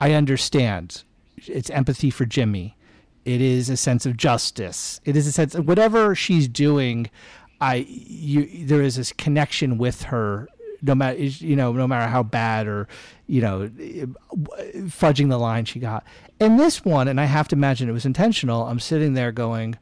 I understand. It's empathy for Jimmy it is a sense of justice. It is a sense of whatever she's doing. I you there is this connection with her no matter you know no matter how bad or you know fudging the line she got in this one and i have to imagine it was intentional i'm sitting there going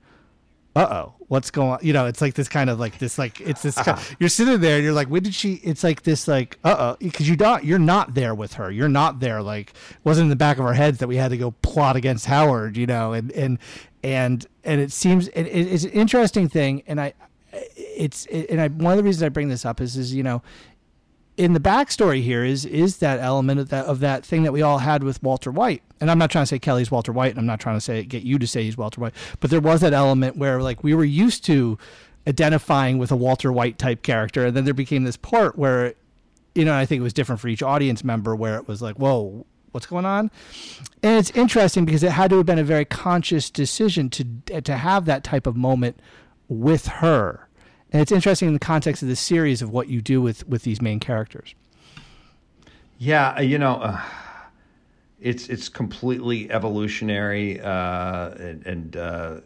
uh oh, what's going on? You know, it's like this kind of like this, like it's this. Kind of, you're sitting there, and you're like, when did she? It's like this, like uh oh, because you don't, you're not there with her. You're not there. Like, it wasn't in the back of our heads that we had to go plot against Howard. You know, and and and and it seems it, it's an interesting thing, and I, it's it, and I one of the reasons I bring this up is is you know in the backstory here is is that element of that of that thing that we all had with Walter White. And I'm not trying to say Kelly's Walter White, and I'm not trying to say get you to say he's Walter White, but there was that element where like we were used to identifying with a Walter White type character, and then there became this part where, you know, I think it was different for each audience member where it was like, whoa, what's going on? And it's interesting because it had to have been a very conscious decision to to have that type of moment with her and it's interesting in the context of the series of what you do with with these main characters. Yeah, uh, you know, uh, it's it's completely evolutionary, uh, and, and uh,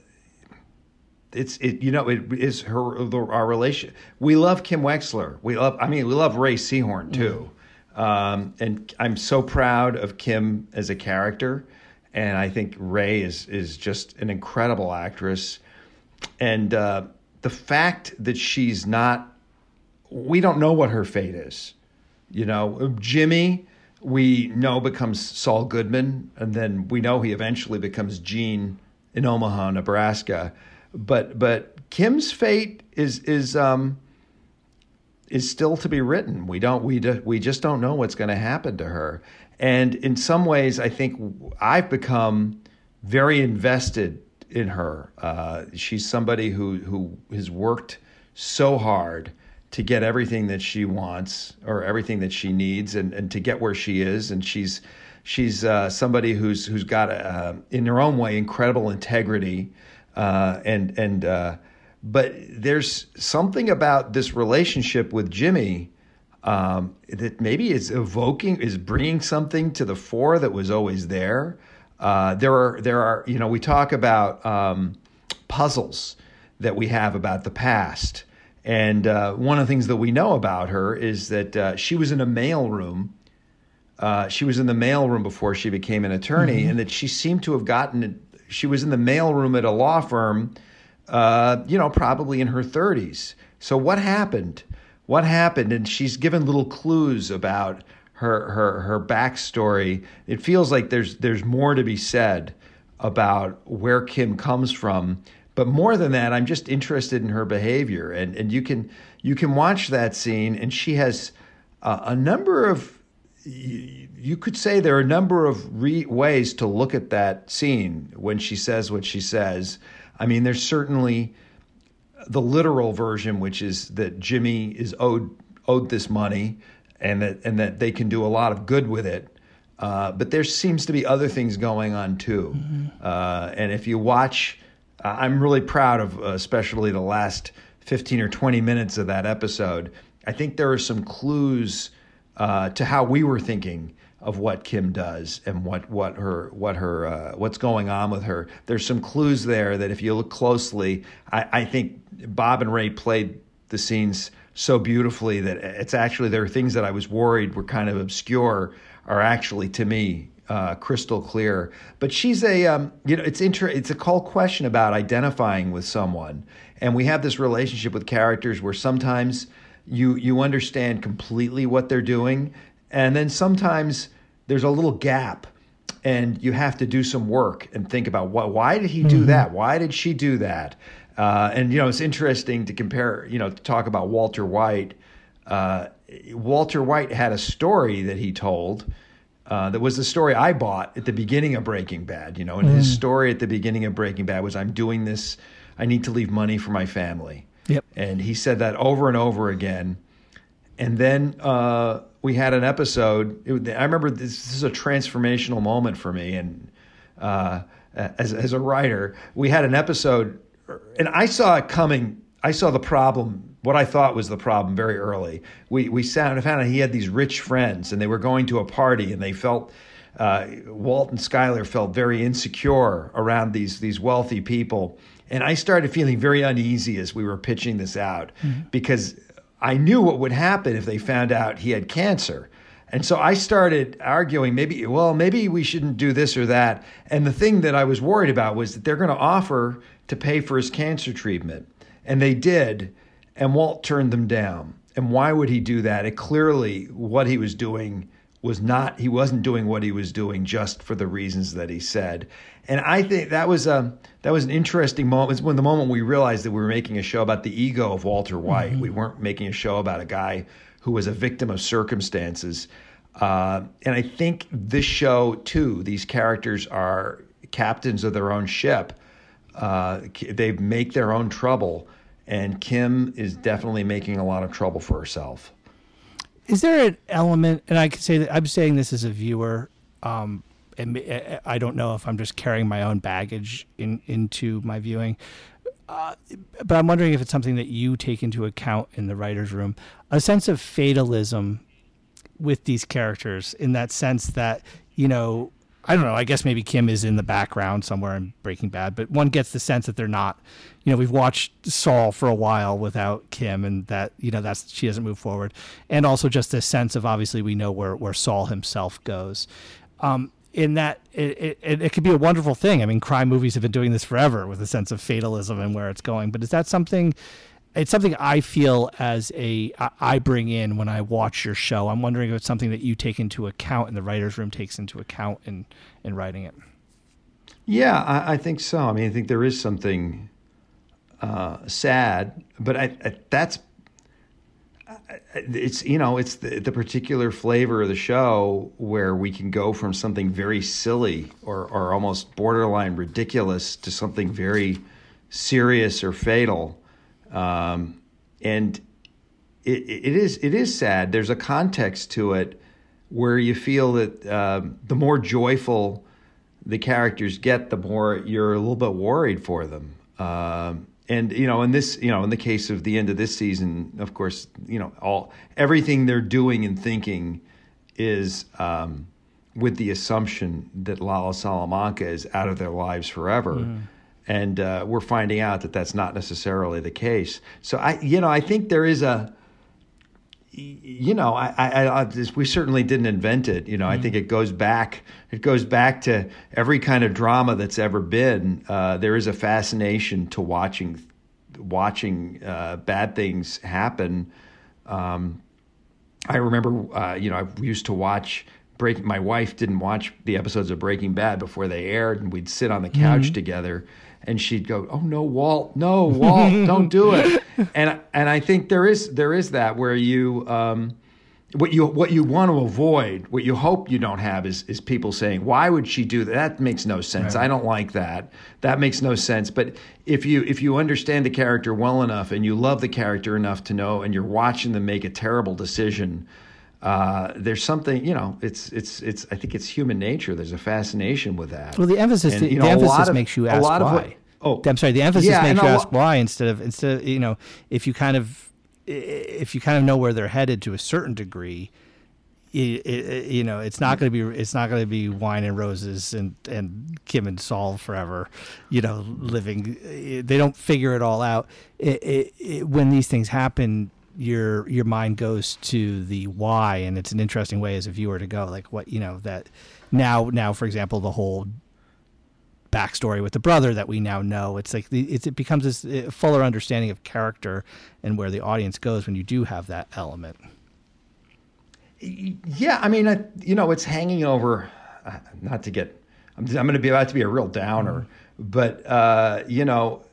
it's it. You know, it is her our relation. We love Kim Wexler. We love. I mean, we love Rhea Seehorn too. Mm. Um, and I'm so proud of Kim as a character, and I think Rhea is is just an incredible actress, and uh, the fact that she's not, we don't know what her fate is. You know, Jimmy, we know becomes Saul Goodman, and then we know he eventually becomes Gene in Omaha, Nebraska. But but Kim's fate is is um is still to be written. We don't we do, we just don't know what's going to happen to her. And in some ways, I think I've become very invested in her. Uh, she's somebody who who has worked so hard to get everything that she wants or everything that she needs, and, and to get where she is. And she's she's uh, somebody who's who's got uh, in her own way incredible integrity, uh, and and uh, but there's something about this relationship with Jimmy. Um, that maybe is evoking, is bringing something to the fore that was always there. Uh, there are there are you know we talk about um, puzzles that we have about the past, and uh, one of the things that we know about her is that uh, she was in a mailroom. Uh, she was in the mail room before she became an attorney, mm-hmm. and that she seemed to have gotten. She was in the mail room at a law firm, uh, you know, probably in her thirties. So what happened? What happened? And she's given little clues about her her her backstory, it feels like there's there's more to be said about where Kim comes from. But more than that, I'm just interested in her behavior, and and you can you can watch that scene, and she has a, a number of you, you, could say there are a number of re- ways to look at that scene when she says what she says. I mean, there's certainly the literal version, which is that Jimmy is owed owed this money and that and that they can do a lot of good with it. Uh, but there seems to be other things going on too. Mm-hmm. Uh, and if you watch, uh, I'm really proud of uh, especially the last 15 or 20 minutes of that episode. I think there are some clues uh, to how we were thinking of what Kim does and what what her what her uh, what's going on with her. There's some clues there that if you look closely, I, I think Bob and Rhea played the scenes so beautifully that it's actually there are things that I was worried were kind of obscure are actually to me uh, crystal clear. But she's a um, you know it's inter- it's a call question about identifying with someone, and we have this relationship with characters where sometimes you you understand completely what they're doing, and then sometimes there's a little gap. And you have to do some work and think about what, why did he do mm-hmm. that? Why did she do that? Uh, and you know, it's interesting to compare. You know, to talk about Walter White. Uh, Walter White had a story that he told. Uh, that was the story I bought at the beginning of Breaking Bad. You know, and mm. his story at the beginning of Breaking Bad was, "I'm doing this. I need to leave money for my family." Yep. And he said that over and over again. And then uh, we had an episode. It, I remember this, this, is a transformational moment for me, and uh, as as a writer, we had an episode and I saw it coming. I saw the problem, what I thought was the problem, very early. We we found out he had these rich friends, and they were going to a party, and they felt. Uh, Walt and Skyler felt very insecure around these these wealthy people, and I started feeling very uneasy as we were pitching this out mm-hmm. because I knew what would happen if they found out he had cancer. And so I started arguing maybe, well, maybe we shouldn't do this or that. And the thing that I was worried about was that they're going to offer to pay for his cancer treatment. And they did, and Walt turned them down. And why would he do that? It clearly what he was doing was not he wasn't doing what he was doing just for the reasons that he said. And I think that was a that was an interesting moment. It's when the moment we realized that we were making a show about the ego of Walter White. Mm-hmm. We weren't making a show about a guy who was a victim of circumstances. Uh, and I think this show too. These characters are captains of their own ship. Uh, they make their own trouble, and Kim is definitely making a lot of trouble for herself. Is there an element, and I can say that I'm saying this as a viewer, um, and I don't know if I'm just carrying my own baggage in, into my viewing, uh, but I'm wondering if it's something that you take into account in the writer's room. A sense of fatalism with these characters, in that sense that, you know, I don't know. I guess maybe Kim is in the background somewhere in Breaking Bad, but one gets the sense that they're not. You know, we've watched Saul for a while without Kim, and that you know that's she doesn't move forward, and also just a sense of obviously we know where where Saul himself goes. Um, in that it, it, it could be a wonderful thing. I mean, crime movies have been doing this forever with a sense of fatalism and where it's going. But is that something it's something I feel as a I bring in when I watch your show. I'm wondering if it's something that you take into account and the writers' room takes into account in in writing it. Yeah, I, I think so. I mean, I think there is something uh, sad, but I, I, that's it's you know it's the, the particular flavor of the show where we can go from something very silly or or almost borderline ridiculous to something very serious or fatal um, and it, it is it is sad. There's a context to it where you feel that uh, the more joyful the characters get, the more you're a little bit worried for them. Uh, and you know, in this, you know, in the case of the end of this season, of course, you know, all everything they're doing and thinking is um, with the assumption that Lalo Salamanca is out of their lives forever. Mm and uh, we're finding out that that's not necessarily the case. So I, you know, I think there is a, you know, I, I, I we certainly didn't invent it. You know, mm-hmm. I think it goes back. It goes back to every kind of drama that's ever been. Uh, there is a fascination to watching, watching uh, bad things happen. Um, I remember, uh, you know, I used to watch. Break. My wife didn't watch the episodes of Breaking Bad before they aired, and we'd sit on the couch mm-hmm. together and she'd go, "Oh no, Walt, no, Walt, don't do it." And and I think there is there is that where you um, what you what you want to avoid, what you hope you don't have is is people saying, "Why would she do that? That makes no sense. Right. I don't like that. That makes no sense." But if you if you understand the character well enough and you love the character enough to know, and you're watching them make a terrible decision. Uh, there's something, you know, it's it's it's. I think it's human nature. There's a fascination with that. Well, the emphasis, and, you know, the emphasis of, makes you ask why. What, oh, I'm sorry. The emphasis yeah, makes you ask why instead of instead. Of, you know, if you kind of if you kind of know where they're headed to a certain degree, it, it, you know, it's not going to be it's not going to be wine and roses and and Kim and Saul forever, you know, living. They don't figure it all out. It, when these things happen, your your mind goes to the why, and it's an interesting way as a viewer to go like what you know that now now for example the whole backstory with the brother that we now know. It's like it's, it becomes this fuller understanding of character and where the audience goes when you do have that element. Yeah, I mean, I, you know, it's hanging over. Uh, not to get, I'm, I'm going to be about to be a real downer, but uh, you know,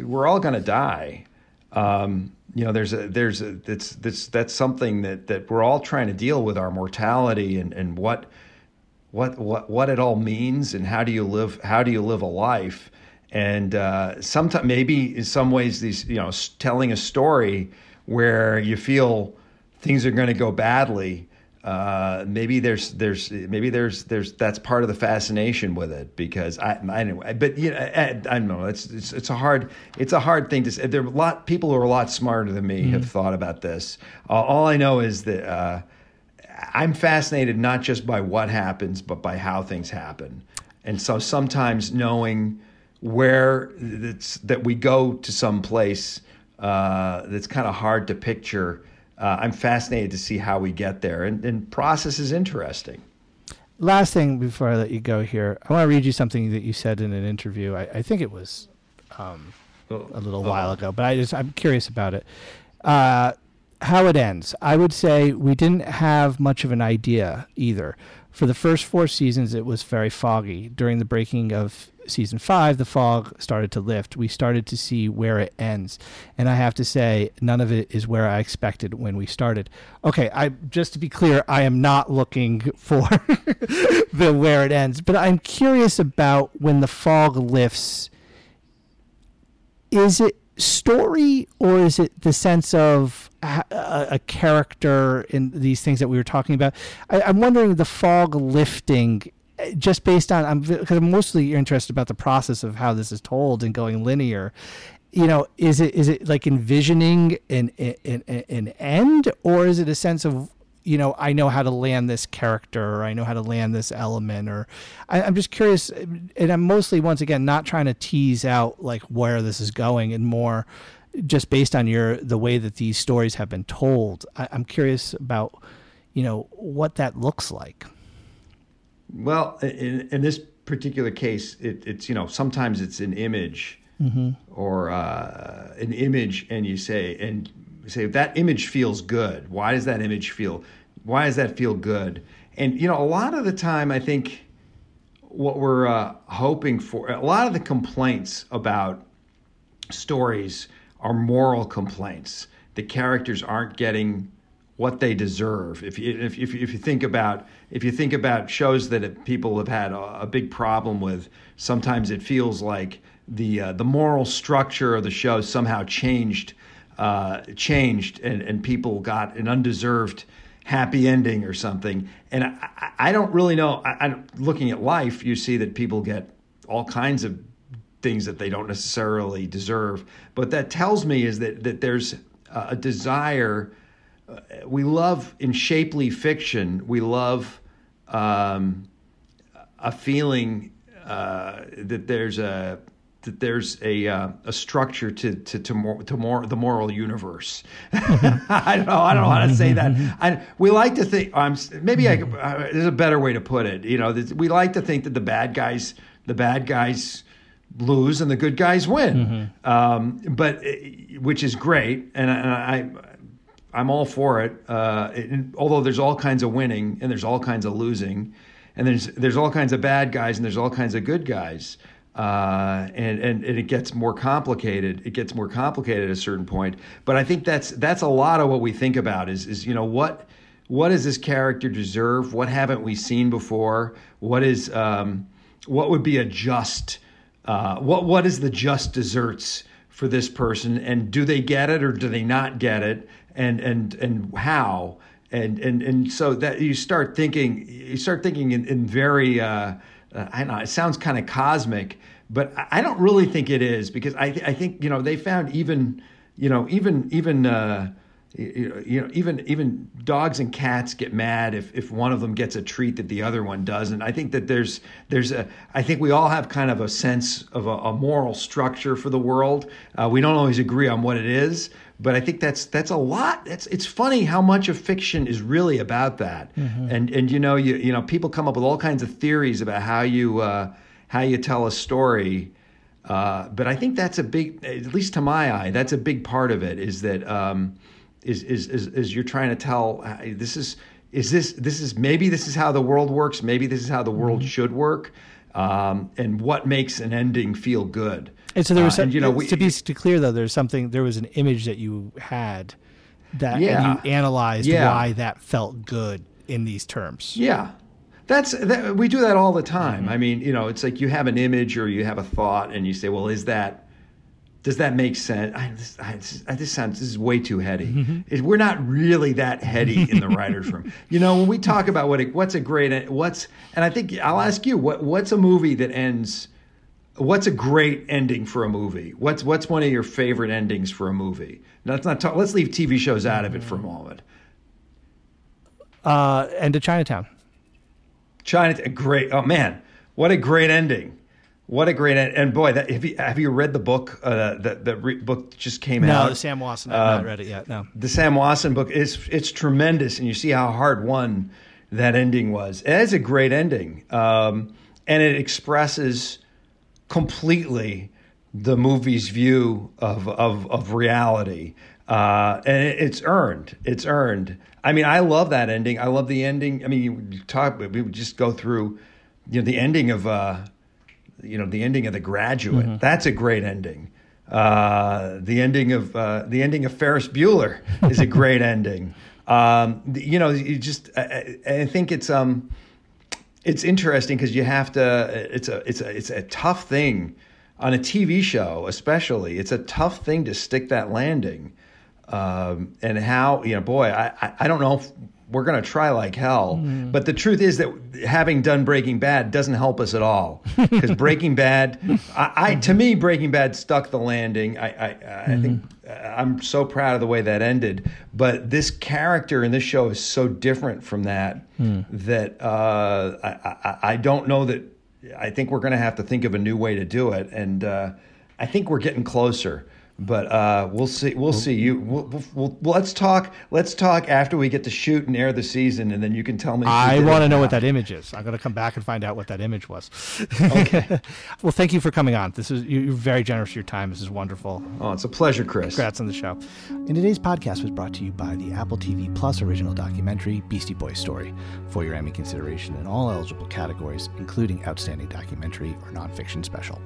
we're all going to die. Um, you know, there's a there's a that's that's that's something that that we're all trying to deal with our mortality and and what what what what it all means and how do you live how do you live a life? And uh, sometimes maybe in some ways these you know telling a story where you feel things are going to go badly uh, maybe there's there's maybe there's there's that's part of the fascination with it because I anyway but you know I, I don't know it's, it's it's a hard it's a hard thing to say there are a lot people who are a lot smarter than me mm-hmm. have thought about this uh, all I know is that uh, I'm fascinated not just by what happens, but by how things happen. And so sometimes knowing where it's, that we go to some place uh, that's kind of hard to picture, uh, I'm fascinated to see how we get there. And, and process is interesting. Last thing before I let you go here, I want to read you something that you said in an interview. I, I think it was um, a little while ago, but I just I'm curious about it. Uh, how it ends, I would say we didn't have much of an idea either. For the first four seasons, it was very foggy. During the breaking of season five, the fog started to lift. We started to see where it ends, and I have to say, none of it is where I expected when we started. Okay, I just to be clear, I am not looking for the where it ends, but I'm curious about when the fog lifts. Is it story or is it the sense of a, a character in these things that we were talking about? I, am wondering the fog lifting eh, just based on I'm because I'm mostly interested about the process of how this is told and going linear. You know, is it is it like envisioning an an, an end, or is it a sense of you know I know how to land this character, or I know how to land this element, or I, am just curious, and I'm mostly once again not trying to tease out like where this is going, and more just based on your the way that these stories have been told. I, I'm curious about you know what that looks like. Well, in, in this particular case, it, it's you know sometimes it's an image mm-hmm. or uh, an image, and you say and you say that image feels good. Why does that image feel? Why does that feel good? And you know, a lot of the time, I think what we're uh, hoping for, a lot of the complaints about stories are moral complaints. The characters aren't getting what they deserve. If you, if, if, if you think about if you think about shows that people have had a, a big problem with, sometimes it feels like the uh, the moral structure of the show somehow changed uh, changed and, and people got an undeserved happy ending or something. And I, I don't really know. I, I'm looking at life. You see that people get all kinds of things that they don't necessarily deserve. But that tells me is that that there's a desire we love in shapely fiction. We love um, a feeling uh, that there's a that there's a uh, a structure to to to more to more the moral universe. I don't know. I don't know how to say that. I, we like to think. Um, maybe I, uh, there's a better way to put it. You know, we like to think that the bad guys the bad guys lose and the good guys win. Mm-hmm. Um, but uh, which is great, and, and I I'm all for it. Uh, it. Although there's all kinds of winning and there's all kinds of losing, and there's there's all kinds of bad guys and there's all kinds of good guys, uh, and, and and it gets more complicated. It gets more complicated at a certain point. But I think that's that's a lot of what we think about is is you know what what does this character deserve? What haven't we seen before? What is um, what would be a just uh, what what is the just desserts for this person and do they get it or do they not get it and and and how and and and so that you start thinking you start thinking in, in very uh, uh, I know it sounds kind of cosmic but I don't really think it is because I th- I think you know they found even you know even even uh, you know even even dogs and cats get mad if if one of them gets a treat that the other one doesn't. I think that there's there's a i think we all have kind of a sense of a, a moral structure for the world. Uh, we don't always agree on what it is but I think that's that's a lot. It's it's funny how much of fiction is really about that. Mm-hmm. And and you know you you know people come up with all kinds of theories about how you uh, how you tell a story. Uh, but I think that's a big, at least to my eye, that's a big part of it. Is that um, is, is is is you're trying to tell this is is this this is maybe this is how the world works. Maybe this is how the world mm-hmm. should work. Um, and what makes an ending feel good. And so there was, uh, some, and, you know, we, to be to clear though, there's something. There was an image that you had that yeah, you analyzed yeah. why that felt good in these terms. Yeah, that's that, we do that all the time. Mm-hmm. I mean, you know, it's like you have an image or you have a thought, and you say, "Well, is that does that make sense?" I, this, I, this sounds this is way too heady. Mm-hmm. It, we're not really that heady in the writers' room. You know, when we talk about what it, what's a great what's, and I think I'll ask you what what's a movie that ends what's a great ending for a movie? What's what's one of your favorite endings for a movie? Now, let's not talk, let's leave TV shows out of it for a moment. Uh, end of Chinatown. Chinatown, great. Oh man, what a great ending! What a great end. And boy, that, have you have you read the book? Uh, that the re- book just came no, out. No, the Sam Wasson. I've uh, not read it yet. No, the Sam Wasson book is it's tremendous, and you see how hard won that ending was. It is a great ending, um, and it expresses completely the movie's view of of, of reality, uh, and it's earned. It's earned. I mean, I love that ending. I love the ending. I mean, you talk. We would just go through, you know, the ending of, uh, you know, the ending of The Graduate. Mm-hmm. That's a great ending. Uh, the ending of uh, the ending of Ferris Bueller is a great ending. Um, you know, you just I, I think it's um, it's interesting because you have to. It's a it's a it's a tough thing on a TV show, especially. It's a tough thing to stick that landing. Um, and how you know, boy, I I, I don't know we're going to try like hell. Mm. But the truth is that having done Breaking Bad doesn't help us at all because Breaking Bad, I, I, to me, Breaking Bad stuck the landing. I, I, I mm. think uh, I'm so proud of the way that ended. But this character in this show is so different from that mm. that uh, I, I, don't know that. I think we're going to have to think of a new way to do it, and uh, I think we're getting closer but uh, we'll see. We'll see. You. We'll, we'll, we'll, let's talk. Let's talk after we get to shoot and air the season, and then you can tell me. I want to know what that image is. I'm going to come back and find out what that image was. Okay. well, thank you for coming on. This is you're very generous with your time. This is wonderful. Oh, it's a pleasure, Chris. Congrats on the show. And today's podcast was brought to you by the Apple TV Plus original documentary Beastie Boys Story for your Emmy consideration in all eligible categories, including outstanding documentary or nonfiction special.